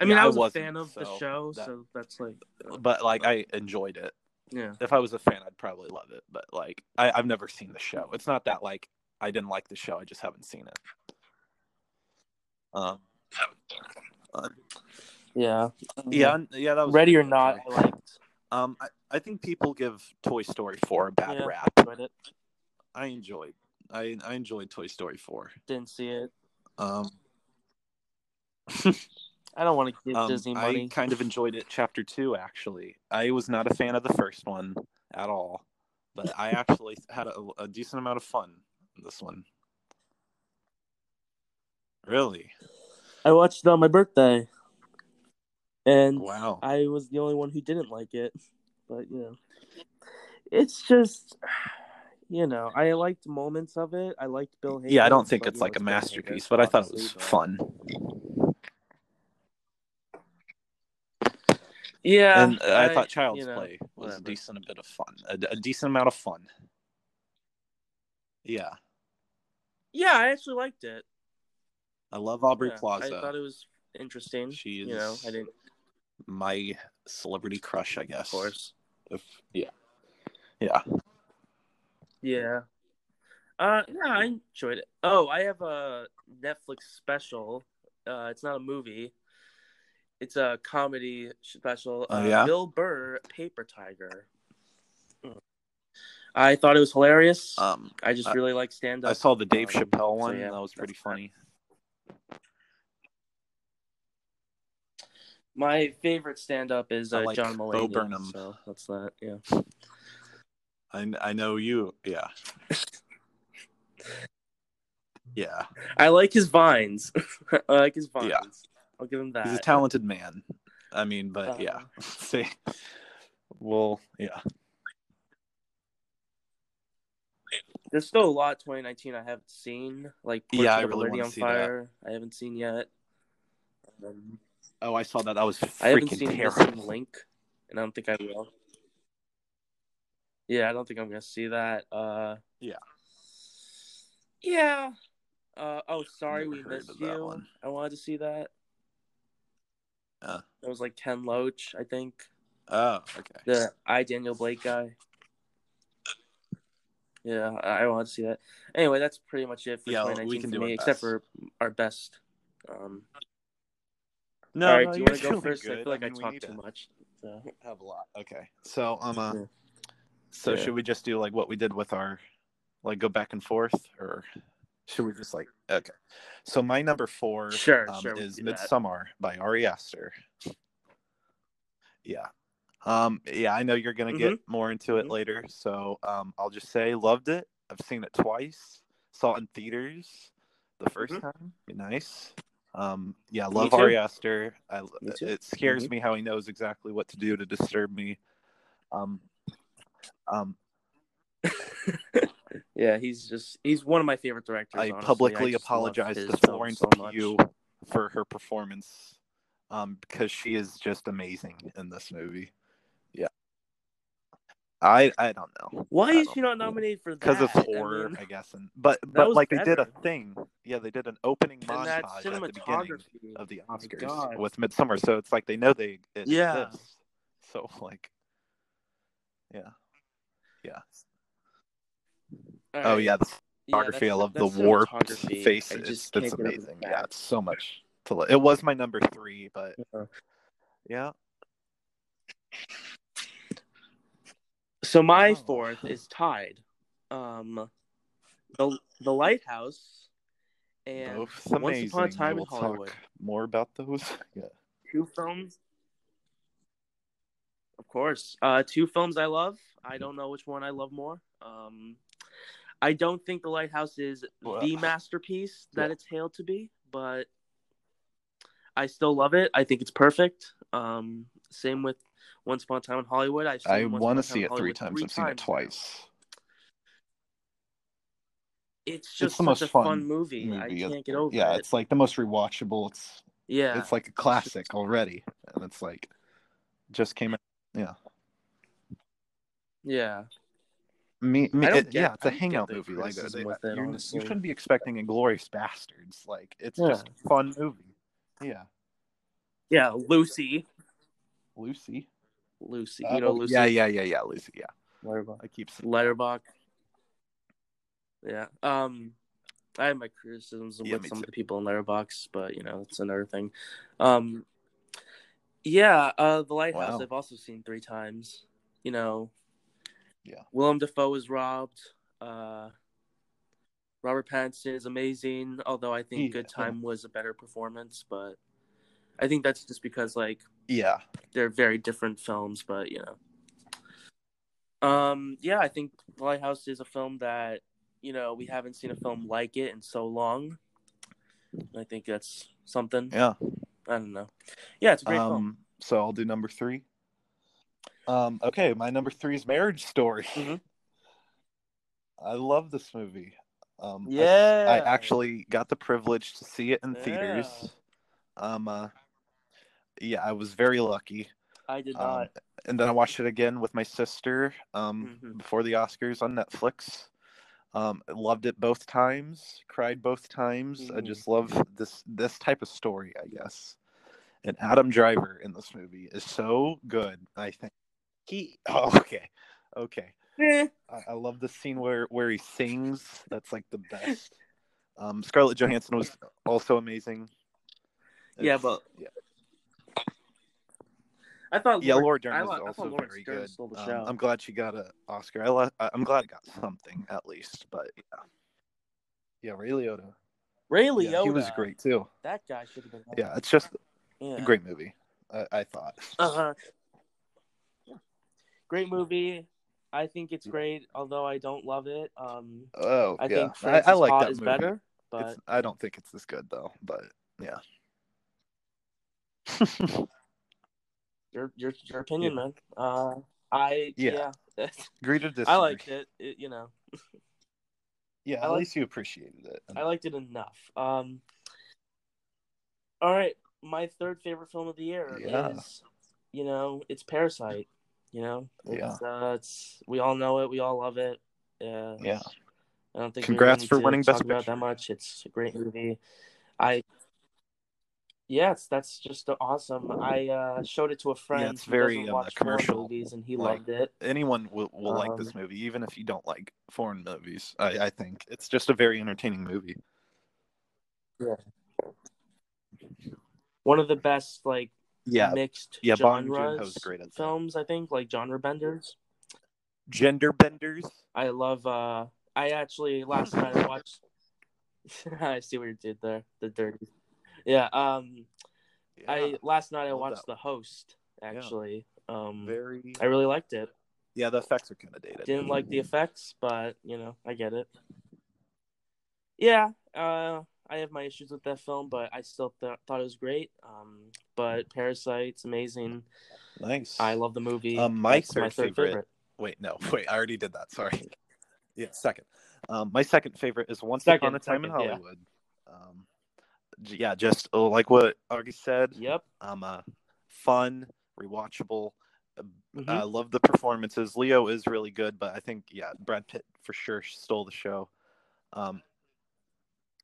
B: I mean,
A: Yeah,
B: I
A: I
B: was a fan of the show,
A: that-
B: so that's like, uh,
A: but like I enjoyed it.
B: yeah.
A: If I was a fan, I'd probably love it. But like I, I've never seen the show. It's not that like I didn't like the show. I just haven't seen it. Um, uh,
B: Yeah.
A: yeah, yeah, that was
B: Ready or not, I liked.
A: Um, I, I think people give Toy Story four a bad
B: Yeah.
A: rap.
B: enjoyed it.
A: I enjoyed. I I enjoyed Toy Story four.
B: Didn't see it.
A: Um,
B: I don't want to give
A: um,
B: Disney money.
A: I kind of enjoyed it. Chapter two, actually. I was not a fan of the first one at all, but I actually had a, a decent amount of fun in this one. Really?
B: I watched it on my birthday, and
A: Wow.
B: I was the only one who didn't like it. But you know, it's just, you know, I liked moments of it. I liked Bill. Hader,
A: Yeah, I don't think it's like a
B: Hader,
A: masterpiece, but I thought it was
B: but-
A: fun.
B: Yeah,
A: and uh, I, thought Child's
B: you know,
A: Play was a decent bit of fun, a, a decent amount of fun. Yeah,
B: Yeah, I actually liked it.
A: I love Aubrey
B: Yeah,
A: Plaza.
B: I thought it was interesting.
A: She is
B: you know, I didn't,
A: my celebrity crush, I guess.
B: of course.
A: If, yeah, yeah.
B: Yeah. Uh, yeah, I enjoyed it. Oh, I have a Netflix special. Uh, it's not a movie. It's a comedy special.
A: Oh,
B: uh,
A: yeah?
B: Bill Burr, Paper Tiger. I thought it was hilarious.
A: Um,
B: I just really like stand up.
A: I saw the Dave
B: Um,
A: Chappelle
B: so
A: one.
B: yeah,
A: that was pretty
B: funny. fine. My favorite stand up is uh,
A: like
B: John
A: Bo
B: Mulaney.
A: Burnham.
B: So that's that. Yeah.
A: I I know you. Yeah. yeah,
B: I like his vines. I like his vines.
A: Yeah.
B: I'll give him that.
A: he's a talented man. I mean, but
B: Uh,
A: yeah. See, well, yeah.
B: There's still a lot 2019 I haven't seen. Like Portrait
A: Yeah, I really
B: on
A: see that.
B: Fire. I haven't seen yet. Um,
A: Oh, I saw that. That was freaking
B: I haven't seen
A: terrible.
B: Link, and I don't think I will. Yeah, I don't think I'm gonna see that. Uh,
A: Yeah.
B: Yeah. Uh, oh, sorry
A: Never
B: we missed you.
A: one.
B: I wanted to see that.
A: Uh.
B: That was like Ken Loach, I think.
A: Oh, okay.
B: The I Daniel Blake guy. Yeah, I I wanted to see that. Anyway, that's pretty much it for
A: Yeah, we can
B: for
A: do
B: me, except for our best. Um,
A: No,
B: all right,
A: no,
B: do you want to go
A: doing
B: first? I feel like I,
A: mean, we
B: talk too
A: to
B: much. So.
A: Have a lot. Okay. So, um, uh,
B: Yeah.
A: so
B: Yeah.
A: should we just do like what we did with our, like, go back and forth, or should we just like, okay? So my number four,
B: Sure,
A: um,
B: sure,
A: is
B: can do that.
A: Midsommar by Ari Aster. Yeah. Um. Yeah, I know you're gonna get more into it
B: Mhm.
A: later, so um, I'll just say loved it. I've seen it twice. Saw it in theaters the 1st
B: Mhm.
A: time. Nice. Um. Yeah, love. Ari Aster. I, it scares
B: Mhm.
A: me how he knows exactly what to do to disturb me. Um. Um.
B: yeah, he's just he's one of my favorite directors.
A: I
B: honestly.
A: publicly
B: love
A: apologize to Florence
B: so.
A: Pugh for her performance, um, because she is just amazing in this movie. Yeah, I I don't know
B: Why
A: I
B: is she not nominated for that?
A: because it's
B: I
A: horror, I,
B: mean,
A: guess, and but but like they did a thing. Yeah, they did an opening
B: and
A: montage at the beginning
B: oh
A: of the Oscars
B: God.
A: with Midsommar, so it's like they know they it
B: Yeah.
A: exists. So like, yeah, yeah.
B: All
A: Oh yeah, the
B: Yeah,
A: photography. I love the
B: that's
A: warped faces.
B: just
A: It's
B: can't get over
A: amazing.
B: that.
A: Yeah, it's so much to. Li- it was my number three, but
B: Yeah.
A: yeah.
B: So my
A: Oh.
B: fourth is tied. Um, the the Lighthouse and
A: Both
B: Once
A: amazing.
B: Upon a Time
A: we'll
B: in Hollywood.
A: talk more about those. Yeah.
B: Two films. Of course, uh, two films I love. I don't know which one I love more. Um, I don't think The Lighthouse is
A: Well,
B: the masterpiece that
A: yeah.
B: it's hailed to be, but I still love it. I think it's perfect. Um, same with Once Upon a Time in Hollywood. I've seen
A: I want to see it three times.
B: three
A: I've seen it twice.
B: It's just
A: the
B: such
A: most
B: a
A: fun
B: fun movie. I can't get over
A: yeah,
B: it.
A: it's like the most rewatchable. It's
B: yeah,
A: it's like a classic already, and it's like just came out. Yeah.
B: yeah.
A: Me, me it-
B: get-
A: yeah, it's a hangout movie. Like
B: criticism
A: they-
B: with it,
A: you, shouldn't be expecting Inglourious Basterds. Like it's
B: Yeah.
A: just a fun movie. Yeah.
B: Yeah, Lucy.
A: Lucy.
B: Lucy.
A: Uh,
B: You know
A: oh,
B: Lucy.
A: Yeah, yeah, yeah, yeah. Lucy. Yeah.
B: Letterboxd.
A: I keep.
B: Letterboxd. Yeah. Um, I have my criticisms
A: Yeah,
B: with some
A: too.
B: of the people in Letterboxd, but you know it's another thing. Um, yeah. Uh, the Lighthouse.
A: Wow.
B: I've also seen three times. You know.
A: Yeah.
B: Willem Dafoe is robbed. Uh, Robert Pattinson is amazing, although I think
A: Yeah.
B: Good Time was a better performance, but I think that's just because like
A: Yeah.
B: they're very different films, but you know. Um, yeah, I think Lighthouse is a film that you know we haven't seen a film like it in so long. I think that's something.
A: Yeah.
B: I don't know. Yeah, it's a great
A: um,
B: film.
A: So I'll do number three. Um, okay, my number three is Marriage Story.
B: Mhm.
A: I love this movie. Um, I-
B: Yeah.
A: I, actually got the privilege to see it in
B: Yeah.
A: theaters. Um, uh, yeah, I was very lucky.
B: I did
A: Um,
B: not.
A: and then I watched it again with my sister um,
B: Mhm.
A: before the Oscars on Netflix. Um, loved it both times. Cried both times. I
B: Mhm.
A: just love this this type of story, I guess. And Adam Driver in this movie is so good. I think he. Oh, okay, okay.
B: Eh.
A: I, I love the scene where where he sings. That's like the best. Um, Scarlett Johansson was also amazing.
B: Yeah, but-
A: yeah,
B: I thought.
A: yeah,
B: Laura-
A: Laura Dern
B: I
A: was
B: li- I
A: also
B: thought Laura
A: very
B: Dern
A: good.
B: stole the
A: Um,
B: show.
A: I'm glad she got an Oscar. I lo- I- I'm glad it got something at least. But yeah, yeah, Ray Liotta.
B: Ray
A: Yeah,
B: Liotta.
A: he was great too.
B: That guy should have been.
A: Yeah, it's just
B: yeah.
A: a great movie. I, I thought.
B: Uh-huh. Great movie. I think it's great, although I don't love it. Um,
A: Oh,
B: I
A: yeah.
B: think
A: I,
B: Frances
A: I like
B: Ha
A: that
B: is
A: movie.
B: better, but
A: It's, I don't think it's as good though. But yeah.
B: your your your opinion, man. Uh, I
A: Yeah.
B: yeah,
A: Agree to disagree.
B: I liked it. it. You know,
A: Yeah, at
B: like-
A: least you appreciated it.
B: I liked it enough. Um, all right, my third favorite film of the year
A: Yeah.
B: is, you know, it's Parasite. You know,
A: Yeah.
B: it's, uh, it's we all know it, we all love it. Yeah,
A: yeah.
B: I don't think
A: Congrats for winning Best
B: about
A: Picture.
B: that much. It's a great movie. I yes, that's just awesome. I uh, showed it to a friend.
A: Yeah,
B: it's
A: very, um, commercial,
B: movies, and he
A: like-
B: loved it.
A: Anyone will, will like this movie, even if you don't like foreign movies. I, I think it's just a very entertaining movie.
B: Yeah, one of the best like
A: Yeah,
B: mixed
A: yeah,
B: genres
A: great
B: films. I think like genre benders.
A: gender benders.
B: I love. uh I actually last night I watched. I see what you did there. The dirty. Yeah. Um. I last night I
A: love
B: watched
A: that.
B: The Host. Actually. Um.
A: very.
B: I really liked it.
A: Yeah, the effects are kind of dated.
B: Didn't like the effects, but you know, I get it. Yeah, uh, I have my issues with that film, but I still th- thought it was great. Um, but Parasite's amazing.
A: Nice.
B: I love the movie.
A: Um, my
B: That's my
A: third
B: third
A: favorite-
B: favorite.
A: Wait, no, wait. I already did that. Sorry. Yeah, second. Um, my second favorite is Once
B: Second,
A: Upon a Time in
B: second, yeah.
A: Hollywood. Um, j- yeah, just uh, like what Augie said.
B: Yep.
A: Um, uh, fun, rewatchable.
B: Mhm.
A: I love the performances. Leo is really good, but I think yeah, Brad Pitt for sure stole the show. Um,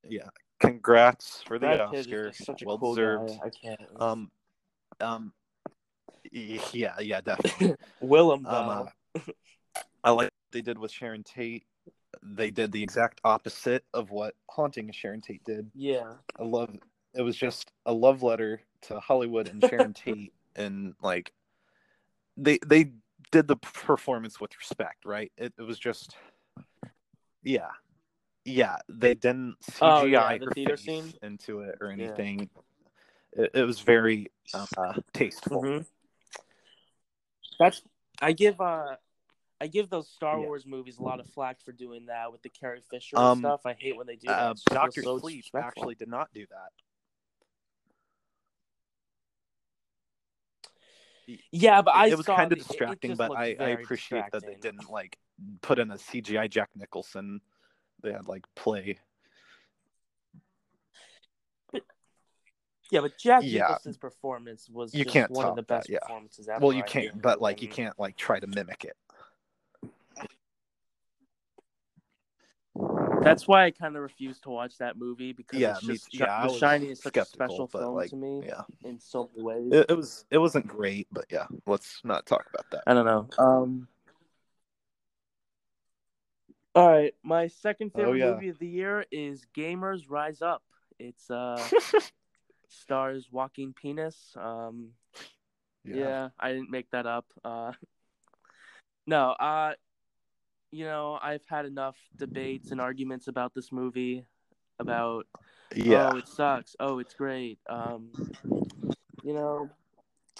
A: yeah, congrats for the
B: Brad
A: Oscar. well
B: cool
A: deserved.
B: guy. I can't.
A: Um, um, yeah, yeah, definitely.
B: Willem,
A: Um, uh, I like what they did with Sharon Tate. They did the exact opposite of what Haunting Sharon Tate did.
B: yeah.
A: I love it was just a love letter to Hollywood and Sharon Tate and like they they did the performance with respect, right? It, it was just yeah. Yeah, they didn't CGI
B: Oh, yeah, the theater scene?
A: into it or
B: Yeah.
A: anything. It, it was very uh, tasteful.
B: hmm That's I give uh I give those Star
A: Yeah.
B: Wars movies a lot of flack for doing that with the Carrie Fisher
A: Um,
B: stuff. I hate when they do that.
A: Uh,
B: It
A: Doctor
B: so
A: Sleep actually did not do that.
B: Yeah, but I
A: it was
B: saw
A: kind of
B: it- it
A: distracting, but I, I appreciate that they didn't like put in a CGI Jack Nicholson. They had like play.
B: Yeah, but Jack
A: Yeah.
B: Nicholson's performance was
A: You
B: just
A: can't
B: one of
A: top
B: the
A: that,
B: best
A: yeah.
B: performances ever.
A: Well, you
B: I
A: can't, but like you can't like try to mimic it.
B: That's why I kind of refuse to watch that movie because
A: Yeah,
B: it's
A: me- yeah,
B: The Shining is such a special film
A: like,
B: to me
A: Yeah,
B: in so many ways.
A: it, it was it wasn't great, but yeah, let's not talk about that.
B: I don't know. Um. All right, my second
A: Oh,
B: favorite
A: yeah.
B: movie of the year is Gamers Rise Up. It's uh stars Joaquin Penis. Um, yeah. I didn't make that up. Uh, no, uh, you know, I've had enough debates and arguments about this movie. About
A: yeah,
B: oh, it sucks. Oh, it's great. Um, you know,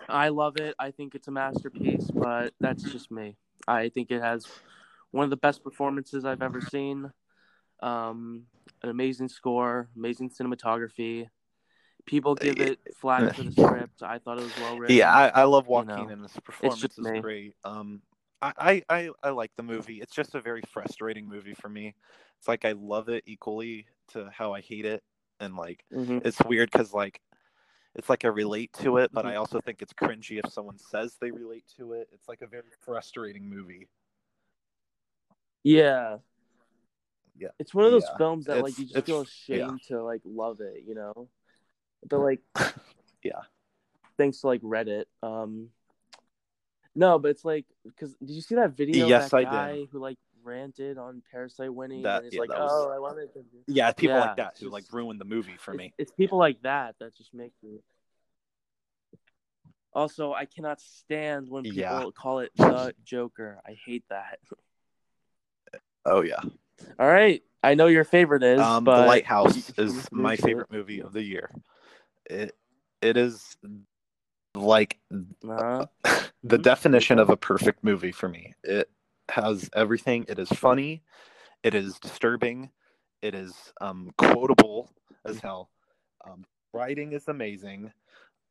B: I love it. I think it's a masterpiece, but that's just me. I think it has one of the best performances I've ever seen. Um, an amazing score, amazing cinematography. People give it flack for the script. I thought it was well written.
A: Yeah, I, I love
B: you
A: Joaquin
B: know,
A: and his performance
B: just
A: is
B: me.
A: great. Um, I, I, I, like the movie. It's just a very frustrating movie for me. It's like I love it equally to how I hate it, and like
B: Mhm.
A: it's weird because like it's like I relate to it, but. I also think it's cringy if someone says they relate to it. It's like a very frustrating movie.
B: Yeah.
A: Yeah.
B: It's one of those
A: Yeah.
B: films that like you just
A: it's-
B: feel
A: yeah.
B: ashamed to like love it, you know? But like
A: Yeah.
B: Thanks to like Reddit. Um No, but it's like because did you see that video of
A: Yes,
B: that
A: I did.
B: who like ranted on Parasite winning
A: That-
B: and he's
A: yeah,
B: like,
A: was-
B: "Oh, I wanted to." do-"
A: Yeah, people
B: Yeah,
A: like that who like
B: just-
A: ruined the movie for
B: it's,
A: me.
B: it's people like that that just make me. Also, I cannot stand when people
A: Yeah.
B: call it the Joker. I hate that.
A: Oh yeah.
B: All right, I know your favorite is,
A: Um,
B: but
A: The Lighthouse is my favorite movie of the year. It it is like
B: Uh-huh.
A: the definition of a perfect movie for me. It has everything. It is funny. It is disturbing. It is um, quotable as hell. Um, writing is amazing.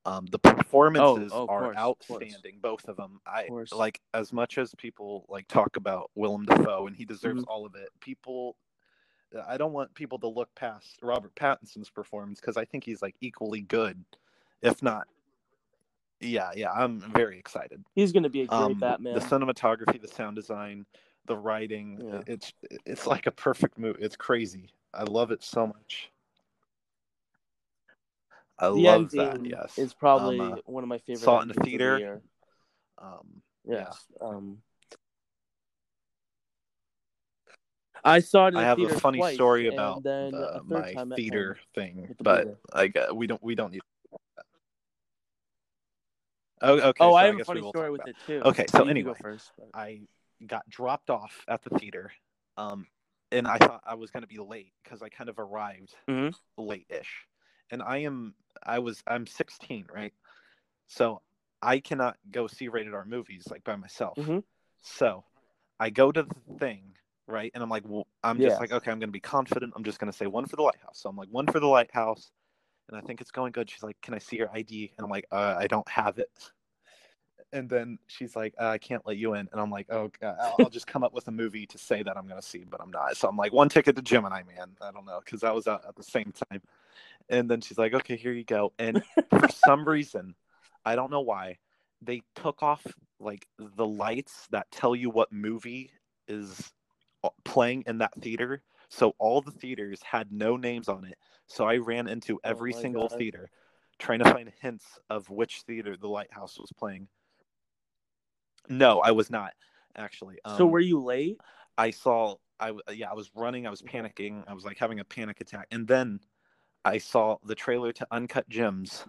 A: Um, the performances
B: oh, of
A: are
B: course, of course.
A: outstanding, both of them. I
B: course.
A: like as much as people like talk about Willem Dafoe, and he deserves
B: Mhm.
A: all of it. People, I don't want people to look past Robert Pattinson's performance because I think he's like equally good, if not. Yeah, yeah, I'm very excited.
B: He's gonna be a great
A: Um,
B: Batman.
A: the cinematography, the sound design, the writing,
B: Yeah.
A: it's it's like a perfect movie. It's crazy. I love it so much. I
B: the
A: love that. Yes,
B: it's probably
A: Um, uh,
B: one of my favorite.
A: saw it in the theater.
B: year.
A: um,
B: Yes. Um, I saw it. In
A: I
B: the
A: have a funny
B: twice,
A: story about
B: then
A: the- my theater thing,
B: the
A: but
B: Blu-ray.
A: I gu- we don't we don't need. Oh, okay.
B: Oh,
A: so
B: I have a funny story with
A: about
B: it too.
A: Okay, so anyway,
B: go first. but-
A: I got dropped off at the theater, um, and I thought I was going to be late because I kind of arrived
B: Mhm.
A: late-ish, and I am I was I'm 16, right? So I cannot go see rated R movies like by myself.
B: Mhm.
A: So I go to the thing, right, and I'm like, well, I'm just
B: Yeah.
A: like, okay, I'm going to be confident. I'm just going to say one for the lighthouse. So I'm like, one for the lighthouse, and I think it's going good. She's like, can I see your ID? And I'm like, uh, I don't have it and then she's like, uh, "I can't let you in," and I'm like, "Oh, God, I'll, just come up with a movie to say that I'm gonna see, but I'm not." So I'm like, "One ticket to Gemini Man." I don't know because I was out at the same time, and then she's like, "Okay, here you go." And for some reason, I don't know why, they took off like the lights that tell you what movie is uh, playing in that theater. So all the theaters had no names on it. So I ran into every
B: my
A: single
B: God.
A: theater trying to find hints of which theater the lighthouse was playing. No, I was not actually. Um,
B: so were you late?
A: I saw I yeah, I was running, I was panicking, I was like having a panic attack. And then I saw the trailer to Uncut Gems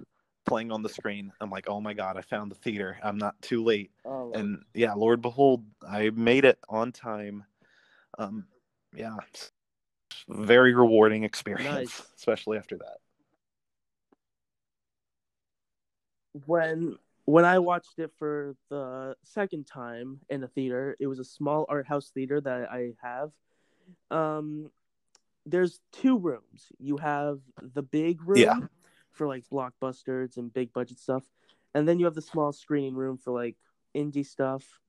A: playing on the screen. I'm like, "Oh my god, I found the theater. I'm not too late."
B: Oh,
A: And yeah, Lord behold, I made it on time. Um yeah, very rewarding experience,
B: Nice.
A: especially after that.
B: when when I watched it for the second time in a theater, it was a small art house theater that I have. Um, there's two rooms. You have the big room
A: Yeah.
B: for like blockbusters and big budget stuff, and then you have the small screening room for like indie stuff.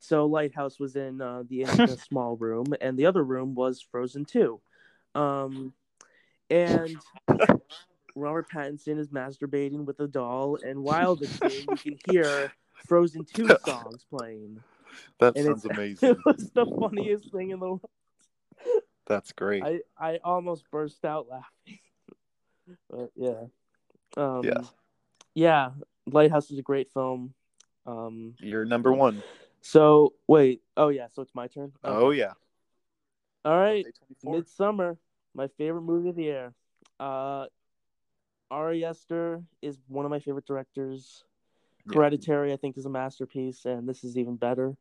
B: So Lighthouse was in uh, the, in small room, and the other room was Frozen Two. Um, and Robert Pattinson is masturbating with a doll, and while the scene, you can hear Frozen 2 songs playing.
A: That
B: And
A: sounds amazing.
B: It was the funniest thing in the world.
A: That's great.
B: I I almost burst out laughing. but yeah. Um,
A: Yeah.
B: Yeah. Lighthouse is a great film. Um,
A: You're number one.
B: So wait. Oh yeah. So it's my turn.
A: Oh yeah.
B: All right. Midsommar, my favorite movie of the year. Uh, Ari Aster is one of my favorite directors.
A: Yeah.
B: Hereditary, I think, is a masterpiece, and this is even better.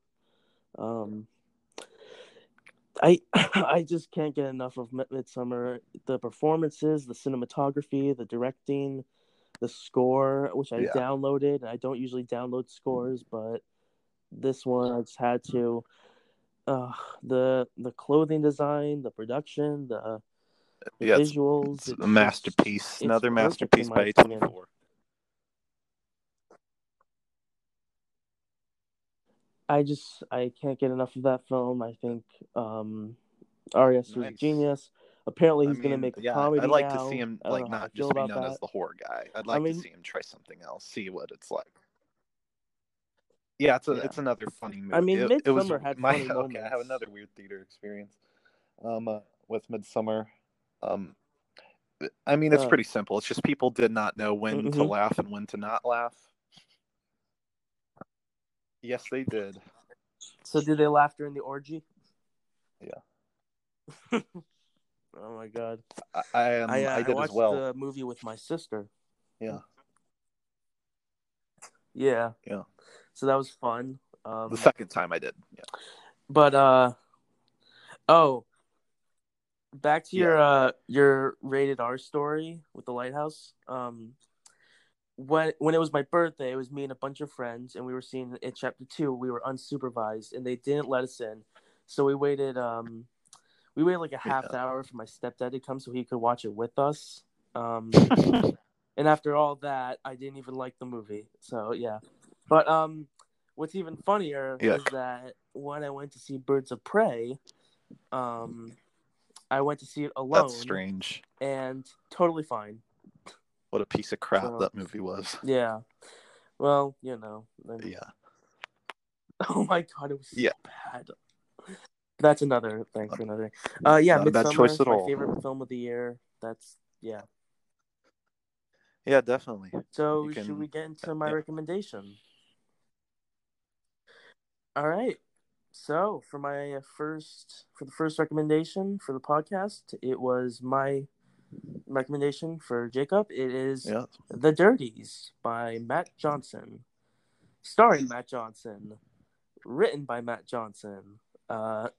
B: Um, I I just can't get enough of Midsommar. The performances, the cinematography, the directing, the score, which I
A: Yeah.
B: downloaded. I don't usually download scores, but this one I just had to. Uh, the the clothing design, the production, the, the
A: Yeah,
B: visuals.
A: it's
B: it's
A: a masterpiece.
B: it's
A: Another masterpiece by
B: opinion.
A: A24.
B: I just I can't get enough of that film. I think um, Ari Aster's a genius. Apparently,
A: I
B: he's gonna make a
A: yeah,
B: comedy
A: I'd like
B: now.
A: to see him like
B: I
A: not just be known
B: that.
A: as the horror guy. I'd like
B: mean-
A: to see him try something else, see what it's like. Yeah, it's a,
B: Yeah.
A: it's another funny movie.
B: I mean,
A: it, it was
B: had
A: my
B: funny
A: okay. I have another weird theater experience. Um, uh, with Midsommar. Um, I mean, it's
B: Uh,
A: pretty simple. It's just people did not know when to
B: Mhm.
A: laugh and when to not laugh. Yes, they did.
B: So did they laugh during the orgy?
A: Yeah.
B: oh my god!
A: I I, um,
B: I, uh,
A: I
B: I
A: did
B: watched
A: as well.
B: the movie with my sister.
A: Yeah.
B: Yeah.
A: Yeah.
B: So that was fun. Um,
A: The second time I did. Yeah.
B: But uh oh, back to your uh your rated R story with the lighthouse. Um when when it was my birthday, it was me and a bunch of friends and we were seeing it chapter 2. We were unsupervised and they didn't let us in. So we waited um we waited like a half
A: Yeah.
B: hour for my stepdad to come so he could watch it with us. Um and after all that, I didn't even like the movie. So yeah. But um what's even funnier
A: Yeah.
B: is that when I went to see Birds of Prey, um I went to see it alone
A: That's strange.
B: and totally fine.
A: What a piece of crap
B: So-
A: that movie was.
B: Yeah. Well, you know. then-
A: Yeah.
B: Oh my god, it was so
A: Yeah.
B: bad. That's another thing for another. Uh yeah,
A: Not
B: Midsommar
A: choice at
B: my
A: all.
B: favorite film of the year. That's yeah.
A: Yeah, definitely.
B: So
A: You
B: should we get into my
A: yeah.
B: recommendation? All right. So for my first for the first recommendation for the podcast, it was my recommendation for Jacob. It is
A: Yeah.
B: The Dirties by Matt Johnson, starring Matt Johnson, written by Matt Johnson, uh,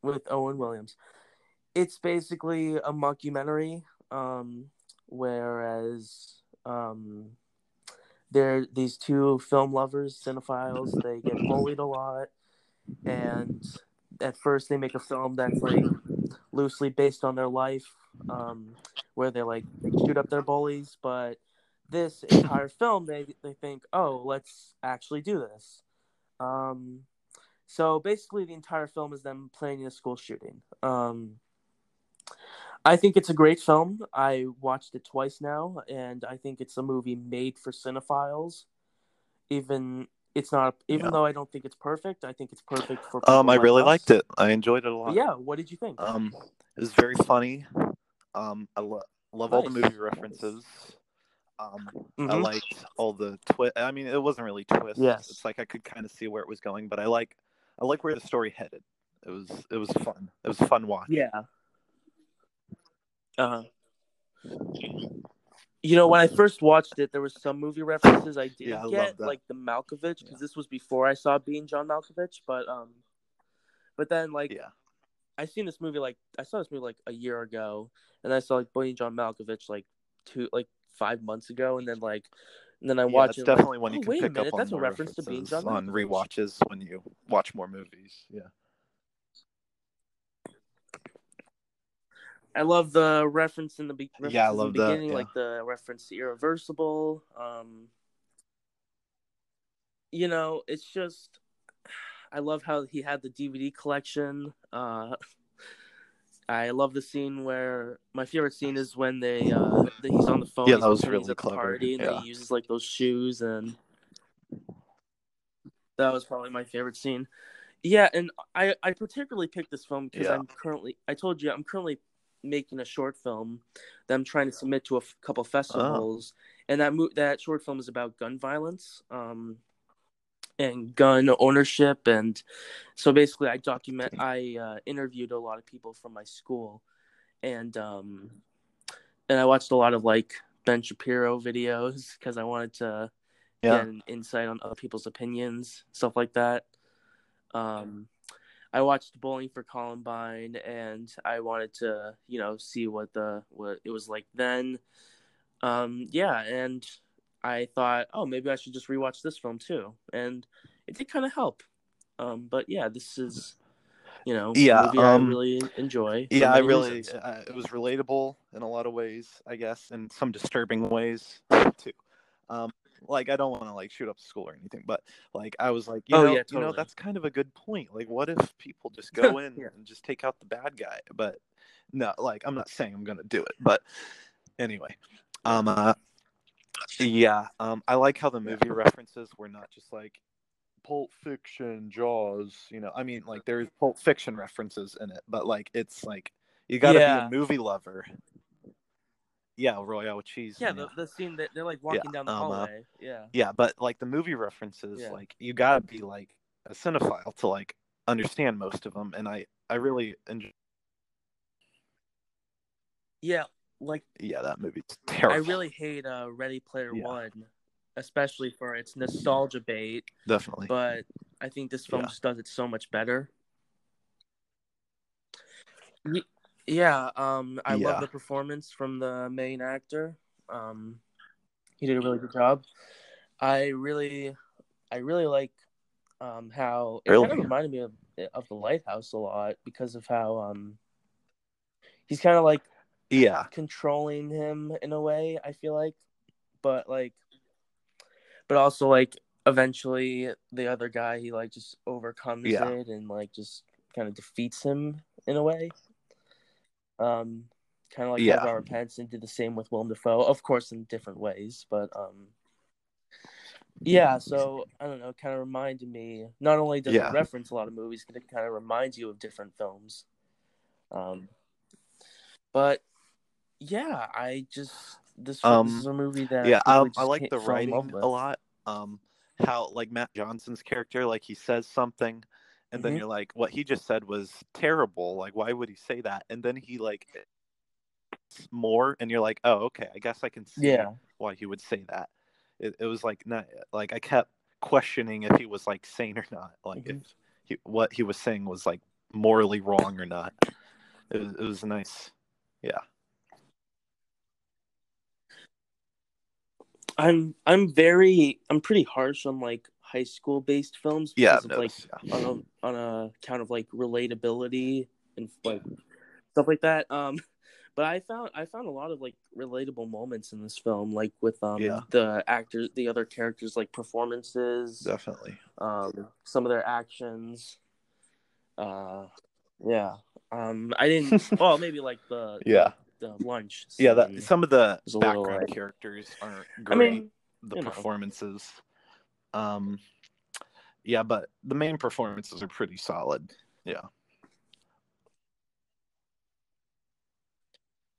B: with Owen Williams. It's basically a mockumentary, um, whereas um, they're these two film lovers, cinephiles. They get bullied a lot, and at first they make a film that's like loosely based on their life, um, where they like shoot up their bullies. But this entire film, they they think, oh, let's actually do this. Um, so basically, the entire film is them planning a school shooting. Um, I think it's a great film. I watched it twice now, and I think it's a movie made for cinephiles. Even it's not, even
A: Yeah.
B: though I don't think it's perfect, I think it's perfect for.
A: Um, I
B: like
A: really
B: us.
A: liked it. I enjoyed it a lot.
B: yeah, what did you think?
A: Um, it was very funny. Um, I lo- love all the movie references. Um, I
B: Mhm.
A: liked all the twist. I mean, it wasn't really twist.
B: Yes.
A: It's like I could kind of see where it was going, but I like, I like where the story headed. It was, it was fun. It was a fun watch.
B: Yeah. Uh huh. You know, when I first watched it, there was some movie references I didn't
A: Yeah, I
B: get, like the Malkovich, because
A: Yeah.
B: this was before I saw Being John Malkovich. But um, but then like
A: Yeah.
B: I seen this movie like I saw this movie like a year ago, and I saw like Being John Malkovich like two like five months ago, and then like and then I
A: Yeah,
B: watched
A: it's
B: it. like,
A: definitely when you
B: oh,
A: can
B: wait a
A: pick
B: minute,
A: up on
B: that's a reference to Being John
A: on
B: Malkovich.
A: rewatches when you watch more movies. Yeah.
B: I love the reference in the be-
A: Yeah, I
B: in
A: love
B: the
A: that,
B: beginning,
A: yeah.
B: like the reference to Irreversible. Um, you know, it's just I love how he had the DVD collection. Uh, I love the scene where my favorite scene is when they uh, that he's on the phone.
A: Yeah, that was really clever,
B: Party, and
A: yeah.
B: he uses like those shoes, and that was probably my favorite scene. Yeah, and I I particularly picked this film because
A: Yeah.
B: I'm currently I told you I'm currently making a short film that I'm trying to submit to a f- couple festivals, and that mo- that short film is about gun violence, um, and gun ownership, and so basically I document I uh, interviewed a lot of people from my school, and um, and I watched a lot of like Ben Shapiro videos because I wanted to
A: Yeah.
B: get an insight on other people's opinions, stuff like that. Um, I watched Bowling for Columbine, and I wanted to, you know, see what the what it was like then. Um, yeah, and I thought, oh, maybe I should just rewatch this film too, and it did kind of help. Um, but yeah, this is, you know,
A: Yeah,
B: movie
A: um,
B: I really enjoy.
A: Yeah, I really uh, it was relatable in a lot of ways, I guess, and some disturbing ways too. Um, like I don't want to like shoot up school or anything, but like I was like, you
B: Oh,
A: know,
B: yeah,
A: you know, that's kind of a good point. Like, what if people just go in
B: Yeah.
A: and just take out the bad guy? But no, like I'm not saying I'm gonna do it, but anyway, um, uh, yeah, um, I like how the movie references were not just like Pulp Fiction, Jaws. You know, I mean, like there's Pulp Fiction references in it, but like it's like you got to
B: Yeah.
A: be a movie lover. Yeah, Royale with cheese.
B: Yeah, the,
A: uh,
B: the scene that they're like walking down the
A: um, uh,
B: hallway. yeah.
A: yeah, but like the movie references,
B: Yeah.
A: like you got to be like a cinephile to like understand most of them, and I I really enjoy.
B: Yeah, like
A: Yeah, that movie's terrible.
B: I really hate uh, Ready Player
A: Yeah.
B: One, especially for its nostalgia bait.
A: definitely.
B: But I think this film
A: Yeah.
B: just does it so much better. Ye- Yeah, um, I
A: Yeah.
B: love the performance from the main actor. Um, he did a really good job. I really, I really like um, how it kind of reminded me of of the Lighthouse a lot because of how um, he's kind of like
A: yeah,
B: controlling him in a way i feel like but like but also like eventually the other guy he like just overcomes
A: Yeah.
B: it and like just kind of defeats him in a way um kind of like
A: Yeah.
B: Robert Pattinson did the same with Willem Dafoe of course in different ways but um yeah so I don't know kind of reminded me not only does
A: Yeah.
B: it reference a lot of movies but it kind of reminds you of different films um but yeah, I just this,
A: Um,
B: this is a movie that
A: yeah. Um, I like the writing a lot. Um, how like Matt Johnson's character, like he says something, and then
B: Mhm.
A: you're like, what he just said was terrible. Like, why would he say that? And then he like more, and you're like, oh, okay, I guess I can see
B: Yeah,
A: why he would say that. It, it was like not like I kept questioning if he was like sane or not, like
B: Mhm.
A: if he, what he was saying was like morally wrong or not. It was, it was nice. Yeah.
B: I'm I'm very I'm pretty harsh on like high school based films
A: Yeah.
B: of like
A: yeah.
B: on a on a count of like relatability and like stuff like that. Um, but I found I found a lot of like relatable moments in this film, like with um
A: Yeah.
B: the actors, the other characters, like performances,
A: Definitely.
B: um, some of their actions. Uh, yeah. Um, I didn't. well, maybe like the
A: Yeah.
B: the lunch.
A: Yeah, that some of the
B: a little,
A: background
B: like-
A: characters aren't
B: I
A: great.
B: mean,
A: the
B: you know.
A: Um, yeah, but the main performances are pretty solid. Yeah,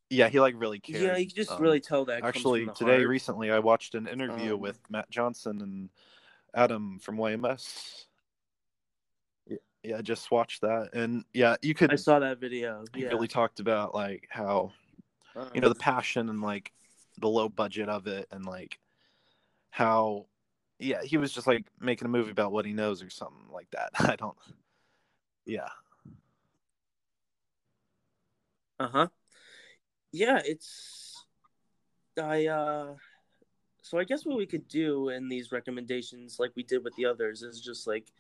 A: yeah, he like really cared.
B: yeah, you can just
A: Um,
B: really tell that.
A: actually today
B: heart.
A: recently I watched an interview
B: Um,
A: with Matt Johnson and Adam from YMS. Yeah, yeah, I just watched that, and yeah, you could.
B: I saw that video.
A: He
B: Yeah,
A: really talked about like how you know the passion and like the low budget of it and like how yeah he was just like making a movie about what he knows or something like that i don't yeah
B: Uh huh. Yeah, it's. I uh. So I guess what we could do in these recommendations, like we did with the others, is just like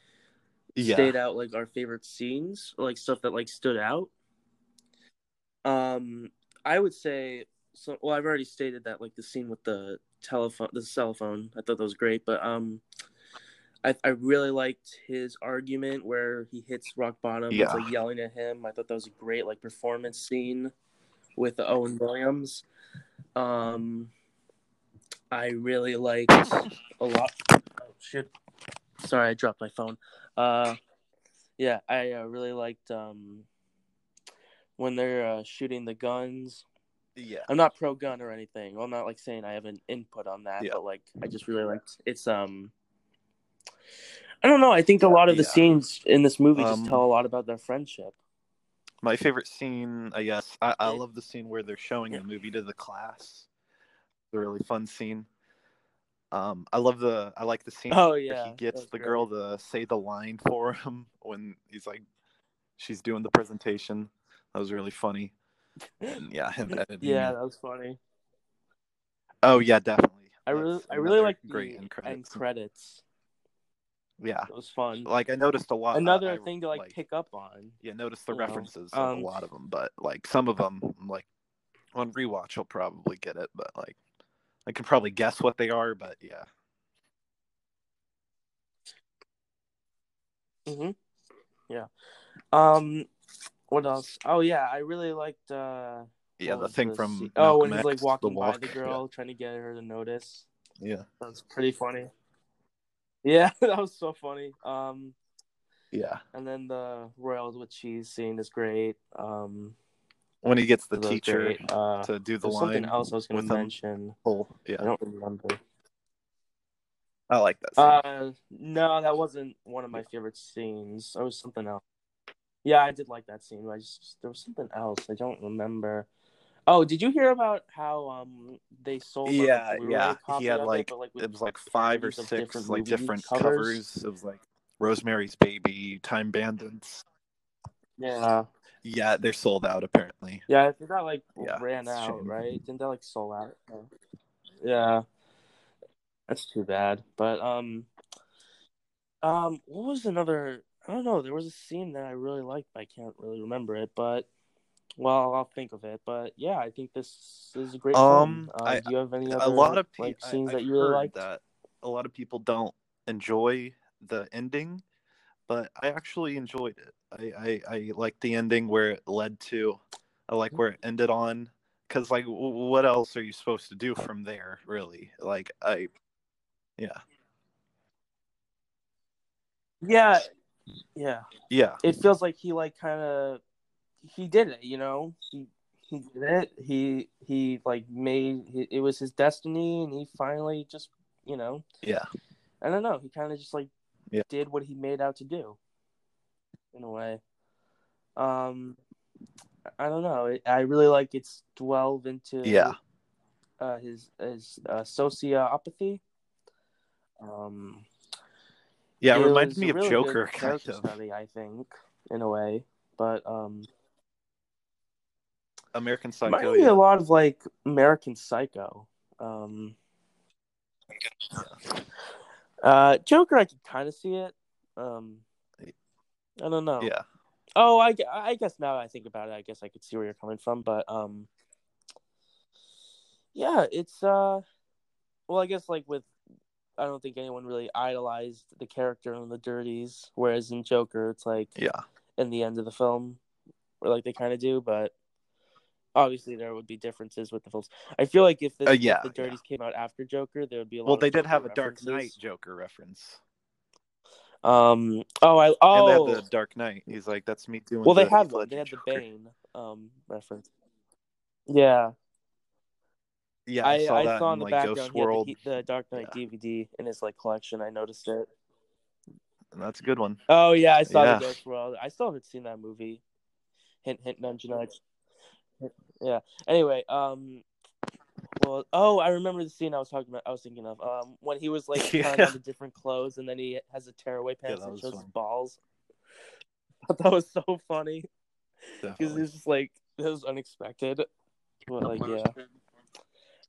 A: yeah
B: state out like our favorite scenes, or, like stuff that like stood out. Um, I would say so. Well, I've already stated that like the scene with the telephone, the cell phone. I thought that was great, but um, I I really liked his argument where he hits rock bottom. It's
A: Yeah.
B: like yelling at him. I thought that was a great like performance scene with Owen Williams. Um, I really liked a lot. Oh shit! Sorry, I dropped my phone. Uh, Yeah, I uh, really liked um when they're uh, shooting the guns.
A: Yeah.
B: I'm not pro gun or anything. Well, I'm not like saying I have an input on that,
A: Yeah.
B: but like I just really liked it's um I don't know, I think a lot of the scenes in this movie
A: Um,
B: just tell a lot about their friendship.
A: My favorite scene, I guess, I, I love the scene where they're showing the movie to the class. It's a really fun scene. Um, I love the, I like the scene
B: Oh
A: where
B: yeah.
A: he gets the
B: great.
A: girl to say the line for him when he's like, she's doing the presentation. That was really funny. And yeah.
B: Yeah, that was funny.
A: Oh yeah, definitely.
B: I really I really like
A: great
B: the
A: end
B: end
A: credits.
B: credits.
A: Yeah,
B: It was fun.
A: like I noticed a lot.
B: Another
A: I,
B: thing to like, pick up on.
A: Yeah, notice the references of
B: um,
A: a lot of them, but like some of them, like on rewatch, I'll probably get it, but like I can probably guess what they are, but yeah,
B: hmm Yeah. Um, what else? Oh yeah, I really liked. uh
A: yeah, the thing from
B: oh when he's like
A: X,
B: walking
A: the
B: by the girl trying to get her to notice.
A: Yeah,
B: That was pretty funny. Yeah, that was so funny. Um,
A: yeah, yeah.
B: and then the Royals with cheese scene is great. Um,
A: When he gets the teacher.
B: Uh,
A: to do the line
B: something else I was going to mention.
A: Oh, yeah, I
B: don't remember.
A: I like that. Scene.
B: Uh, no, that wasn't one of my favorite scenes. It was something else. Yeah, I did like that scene. but I just there was something else I don't remember. Oh, did you hear about how um they sold? like,
A: yeah, yeah. He had
B: of it,
A: like
B: but, like,
A: it was like five or six
B: different
A: like different
B: covers.
A: covers. It was like Rosemary's Baby, Time Bandits.
B: Yeah,
A: Yeah, they're sold out apparently.
B: yeah. I think that like
A: Yeah,
B: ran out,
A: shame.
B: right? Didn't that like sold out? Yeah, that's too bad. But um, um, what was another? I don't know. There was a scene that I really liked, but I can't really remember it. But well, I'll think of it. But yeah, I think this is a great
A: Um.
B: Uh,
A: I-
B: do you have any other
A: a lot of pe-
B: like scenes
A: I've
B: that you really liked?
A: that a lot of people don't enjoy the ending, but I actually enjoyed it. I I, I like the ending where it led to. I like
B: Mm-hmm.
A: where it ended on because like what else are you supposed to do from there? Really, like I, yeah,
B: Yeah, yeah.
A: yeah,
B: It feels like he like kind of he did it. You know, he he did it. He he like made it, was his destiny, and he finally just you know
A: yeah,
B: I don't know. He kind of just like
A: Yeah.
B: did what he made out to do, in a way. Um, I don't know. I really like its delve into
A: Yeah.
B: uh, his his uh, sociopathy. Um,
A: yeah. It,
B: it
A: reminds me of
B: really
A: Joker, kind of.
B: study, I think, in a way. But um,
A: American Psycho.
B: me
A: Yeah.
B: a lot of like American Psycho. Um, uh, Joker, I could kind of see it. Um, I don't know.
A: yeah,
B: Oh, I, I guess now I think about it, I guess I could see where you're coming from, but um, yeah, it's uh, well, I guess like with, I don't think anyone really idolized the character in the Dirties, whereas in Joker, it's like
A: yeah.
B: in the end of the film, or like they kind of do, but obviously there would be differences with the films. I feel like if, this,
A: Uh,
B: if
A: yeah,
B: the Dirties came out after Joker, there would be a lot.
A: Well, they did
B: Joker
A: have a Dark. Knight Joker reference,
B: Um. Oh, I.
A: and
B: Oh.
A: they had the Dark Knight. He's like, "That's me doing."
B: well, they
A: the
B: had one. They had the
A: Joker."
B: Bane um reference. Yeah.
A: Yeah, I,
B: I,
A: saw
B: I
A: that
B: saw
A: in
B: in the
A: like
B: background
A: Ghost
B: he had
A: World.
B: the, the Dark Knight DVD in his like collection. I noticed it.
A: and That's a good one.
B: Oh yeah, I saw
A: Yeah.
B: the Ghost World. I still haven't seen that movie. Hint, hint, nudge, nudge. Yeah. Anyway, um, well, oh, I remember the scene I was talking about. I was thinking of um when he was like trying
A: Yeah.
B: on the different clothes, and then he has a tearaway pants
A: that
B: and
A: was
B: shows his balls. That was so funny because
A: Definitely.
B: it's just like it was unexpected. But like yeah.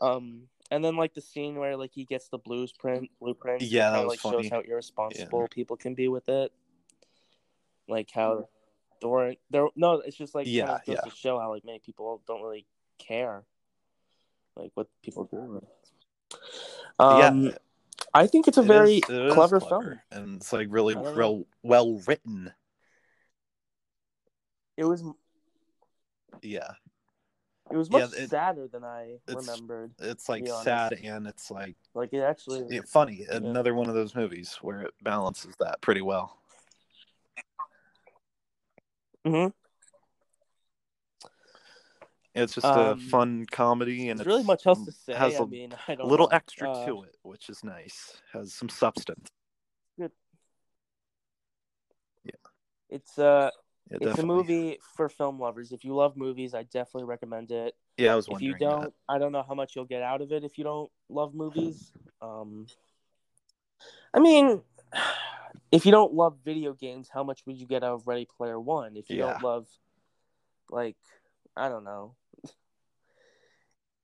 B: Um, and then like the scene where like he gets the blues print blueprint.
A: Yeah, that
B: kind of
A: was
B: like
A: funny.
B: shows how irresponsible people can be with it. Like how there there no, it's just like
A: Yeah, yeah.
B: to show how like many people don't really care, like what people do. Um,
A: yeah,
B: I think it's a
A: it
B: very
A: is- it
B: clever,
A: clever,
B: film.
A: and it's like really
B: I don't know.
A: real well written.
B: It was
A: Yeah,
B: it was
A: Yeah,
B: much
A: it-
B: sadder than I
A: it's-
B: remembered.
A: it's like sad and it's like
B: Like it actually.
A: yeah, funny. Another one of those movies where it balances that pretty well.
B: Mhm.
A: It's just
B: Um,
A: a fun comedy, and
B: There's really much else to say.
A: Has
B: I
A: a
B: mean, I don't
A: little
B: know.
A: extra
B: Uh,
A: to it, which is nice. Has some substance. Good. Yeah.
B: It's uh
A: Yeah,
B: it's
A: definitely.
B: a movie for film lovers. If you love movies, I definitely recommend it.
A: Yeah, I was
B: If you don't, I don't know how much you'll get out of it if you don't love movies. Um I mean, if you don't love video games, how much would you get out of Ready Player One? If you
A: Yeah.
B: don't love, like, I don't know.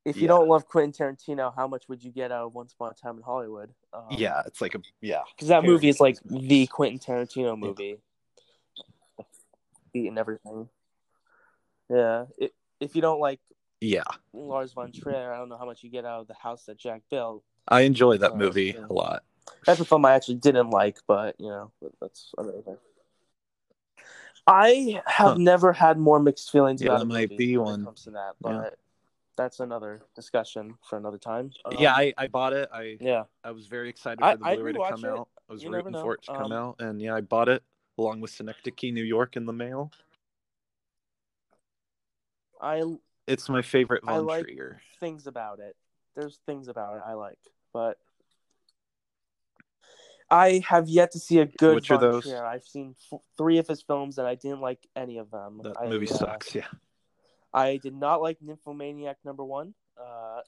B: If you
A: Yeah.
B: don't love Quentin Tarantino, how much would you get out of Once Upon a Time in Hollywood? Um,
A: Yeah, it's like a yeah.
B: because that movie is like the. Quentin Tarantino movie, beat and everything. Yeah, it, if you don't like
A: Yeah,
B: Lars von Trier, I don't know how much you get out of the house that Jack built.
A: I enjoy that
B: Uh,
A: movie
B: yeah.
A: a lot.
B: That's a film I actually didn't like, but you know, that's another thing. I have
A: Huh.
B: never had more mixed feelings
A: Yeah,
B: about
A: that might be
B: when
A: one.
B: it comes to that,
A: Yeah.
B: but that's another discussion for another time. Um,
A: yeah, I, I bought it. I
B: yeah,
A: I was very excited for the
B: I'd
A: Blu-ray to come
B: it.
A: out. I was
B: You
A: rooting for it to come
B: Um,
A: out, and yeah, I bought it along with Synecdoche, New York, in the mail.
B: I
A: It's my favorite
B: I like-
A: Trier.
B: things about it. There's things about it I like, but I have yet to see a good
A: Which are those?
B: Trier. I've seen f- three of his films, and I didn't like any of them.
A: That
B: I,
A: movie
B: uh,
A: sucks. Yeah,
B: I did not like Nymphomaniac number one. Uh,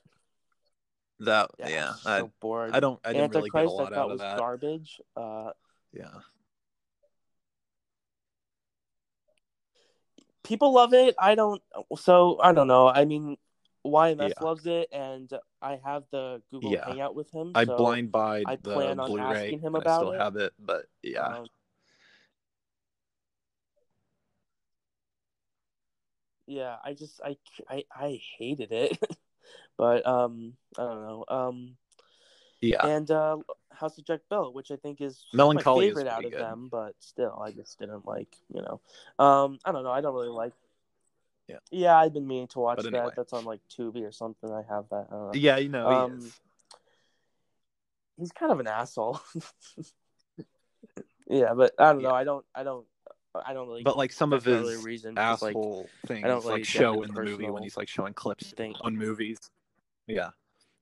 A: that
B: yeah,
A: yeah.
B: I was
A: I,
B: bored.
A: I don't I didn't really get a lot
B: I thought
A: out of
B: was
A: that.
B: garbage. Uh,
A: Yeah,
B: people love it. I don't. So I don't know. I mean, YMS
A: Yeah.
B: loves it, and I have the Google
A: Yeah.
B: Hangout with him.
A: I
B: so,
A: blind buy
B: I
A: the
B: plan on
A: Blu-ray.
B: asking him about
A: I still
B: it.
A: have it, but yeah,
B: um, yeah, I just I I, I hated it, but um I don't know um
A: yeah.
B: and uh House of Jack Bell, which I think is
A: Melancholy
B: my favorite out of
A: good.
B: them, but still I just didn't like you know um I don't know I don't really like
A: Yeah.
B: yeah I've been meaning to watch
A: anyway.
B: that that's on like Tubi or something I have that I don't know.
A: Yeah, you know
B: Um,
A: he
B: he's kind of an asshole. yeah, but I don't
A: Yeah.
B: know I don't I don't I don't really
A: But like some of
B: not really
A: his
B: reason just, like
A: asshole things,
B: don't really
A: like show in the movie when he's like showing clips
B: thing.
A: on movies. Yeah,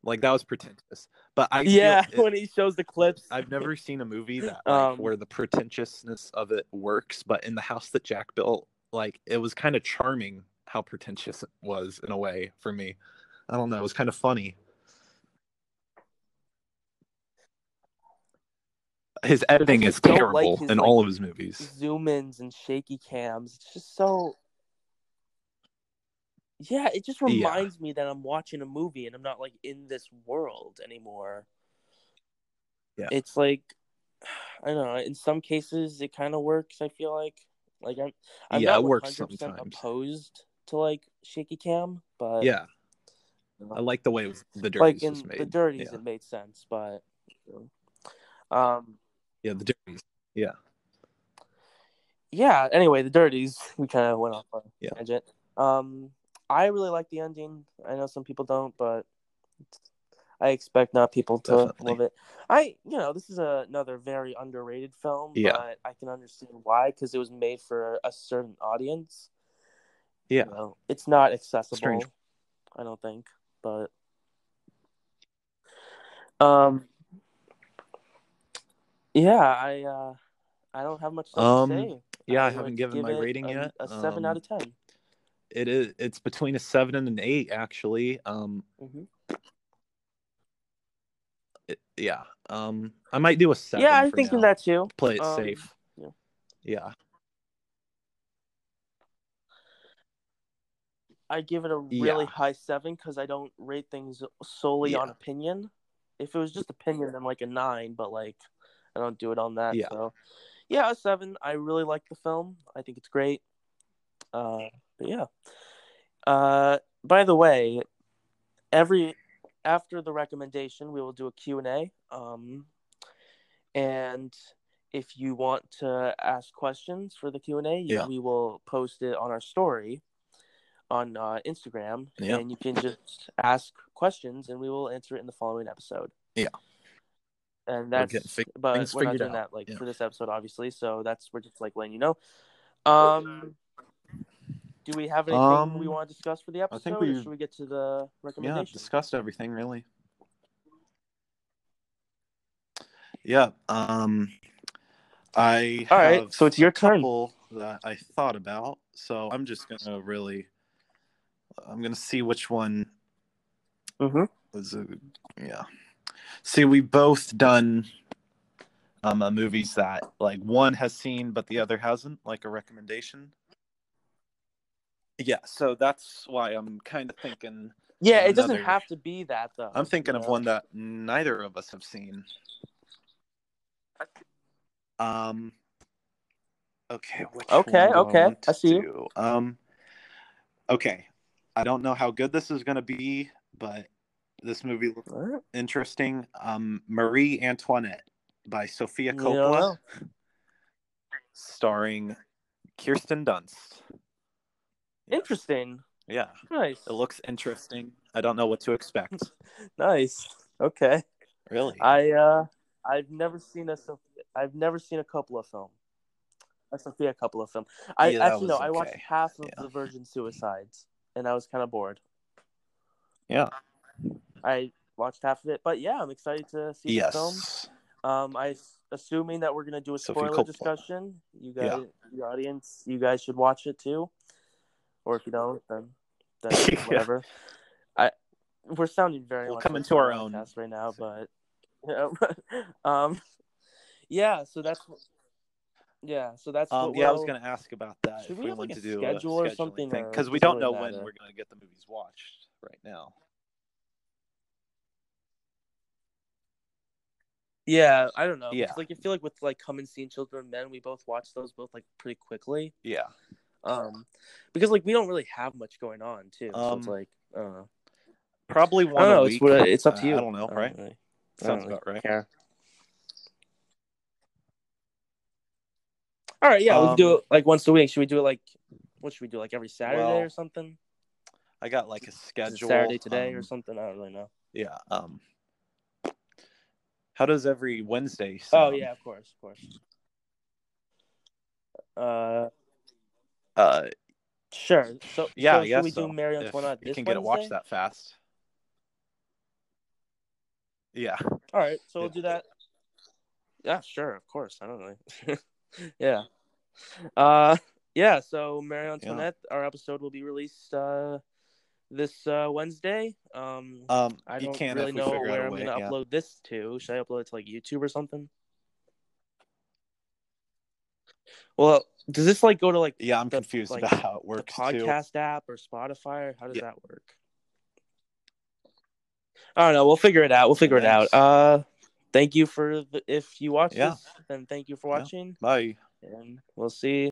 A: like that was pretentious. But I
B: yeah
A: it-
B: when he shows the clips
A: I've never seen a movie that like
B: Um,
A: where the pretentiousness of it works, but in the house that Jack built, like it was kind of charming how pretentious it was in a way for me. I don't know, it was kind of funny. His editing is
B: don't like
A: terrible
B: his,
A: in
B: like,
A: all of his movies.
B: zoom ins and shaky cams. It's just so. Yeah, it just
A: Yeah.
B: reminds me that I'm watching a movie and I'm not like in this world anymore.
A: Yeah.
B: It's like, I don't know. In some cases, it kind of works. I feel like, like I'm, I'm
A: Yeah,
B: not
A: it works
B: 100%
A: sometimes.
B: opposed to like shaky cam, but
A: Yeah, I like the way the dirties
B: like in
A: made.
B: the dirties,
A: Yeah.
B: it made sense, but, um,
A: yeah, the dirties. Yeah,
B: yeah anyway the dirties we kind of went off on a
A: Yeah.
B: tangent um i really like the ending i know some people don't but i expect not people to
A: Definitely.
B: love it i you know this is a, another very underrated film
A: Yeah.
B: but i can understand why because it was made for a certain audience
A: yeah.
B: you know, it's not accessible
A: Strange.
B: i don't think but um yeah i uh i don't have much
A: Um,
B: to say
A: Yeah, I,
B: would
A: haven't given my rating
B: a,
A: yet.
B: A seven
A: Um,
B: out of ten.
A: It is. It's between a seven and an eight, actually. Um,
B: Mhm.
A: it- yeah. Um, I might do a seven.
B: Yeah, I'm thinking
A: now.
B: that too.
A: Play it
B: Um,
A: safe.
B: yeah.
A: Yeah.
B: I give it a really
A: Yeah.
B: high seven because I don't rate things solely on opinion. If it was just opinion, then like a nine, but like I don't do it on that.
A: Yeah.
B: So yeah, a seven. I really like the film. I think it's great. Uh, but yeah. Uh, by the way, every after the recommendation, we will do a Q and A. Um, and if you want to ask questions for the Q and A,
A: Yeah.
B: we will post it on our story on uh, Instagram,
A: Yeah.
B: and you can just ask questions, and we will answer it in the following episode.
A: Yeah.
B: And
A: We're
B: that's but we're not doing
A: out.
B: that like
A: Yeah.
B: for this episode, obviously. So that's we're just like letting you know. Um, do we have anything
A: Um,
B: we want to discuss for the episode?
A: I think
B: or
A: we-
B: should we get to the
A: Yeah,
B: recommendation?
A: discussed everything really. Yeah. Um, I
B: All right,
A: have
B: so it's your
A: a
B: turn.
A: couple that I thought about. So I'm just gonna really, I'm gonna see which one
B: mm-hmm.
A: was a, yeah. See, we've both done um uh, movies that like one has seen but the other hasn't, like a recommendation. Yeah, so that's why I'm kind of thinking.
B: Yeah, it doesn't have to be that though.
A: I'm thinking
B: you
A: of one that neither of us have seen. Um. Okay. Which
B: Okay, okay, I see you.
A: Um. Okay, I don't know how good this is going to be, but this movie looks
B: right.
A: interesting. Um, Marie Antoinette by
B: Sofia
A: Coppola,
B: know.
A: starring Kirsten Dunst. Yeah.
B: Interesting.
A: Yeah,
B: Nice.
A: it looks interesting. I don't know what to expect.
B: Nice. Okay.
A: really?
B: I uh I've never seen a Soph- I've never seen a couple Coppola film. A Sofia Coppola film. I
A: Yeah,
B: actually no,
A: was
B: I watched half of
A: Yeah.
B: the Virgin Suicides and I was kind of bored.
A: yeah.
B: I watched half of it, but yeah, I'm excited to see the film.
A: Yes.
B: Um, I assuming that we're gonna do a spoiler discussion. You
A: Yeah.
B: guys, the audience, you guys should watch it too. Or if you don't, then then
A: Yeah.
B: whatever. I we're sounding very
A: We'll
B: much
A: come into our own.
B: right now, but you know, um, yeah. So that's yeah. So that's
A: Um, yeah, I was going to ask about that.
B: Should
A: if
B: we
A: we
B: have,
A: want
B: like,
A: to
B: a
A: do
B: schedule or something,
A: because we don't know when
B: matter?
A: we're going to get the movies watched right now.
B: Yeah, I don't know.
A: Yeah.
B: Like I feel like with like Come and Seen Children of Men, we both watched those both like pretty quickly.
A: Yeah.
B: Um, because like we don't really have much going on too. so it's
A: Um,
B: like I.
A: Probably one
B: know.
A: week.
B: It's it's up to
A: Uh,
B: you.
A: I don't know, right?
B: really-
A: Sounds
B: don't really
A: about right.
B: care. All right, yeah, we can do
A: Um,
B: it like once a week. Should we do it like what should we do like every Saturday
A: Well,
B: or something?
A: I got like a schedule.
B: Saturday today or
A: um,
B: something? I don't really know.
A: Yeah. Um. How does every Wednesday?
B: Oh yeah, of course, of course. Uh,
A: Uh.
B: sure. So
A: Yeah.
B: so should we
A: so.
B: do Marie
A: If you can get it watched
B: Wednesday?
A: that fast. Yeah.
B: All right, so we'll do that. Yeah, sure, of course. I don't know. yeah. Uh yeah, so Marie Antoinette, our episode will be released uh this uh Wednesday. Um
A: Um.
B: I don't really know where I'm
A: way.
B: gonna
A: yeah.
B: upload this to. Should I upload it to like YouTube or something? Well, does this like go to like
A: Yeah, I'm
B: the-
A: confused
B: like,
A: about how it works too.
B: podcast app or Spotify? Or how does
A: Yeah.
B: that work? I don't know. We'll figure it out. We'll figure it out. Uh, thank you for the, if you watch
A: Yeah.
B: this, then thank you for
A: Yeah.
B: watching,
A: Bye.
B: and we'll see.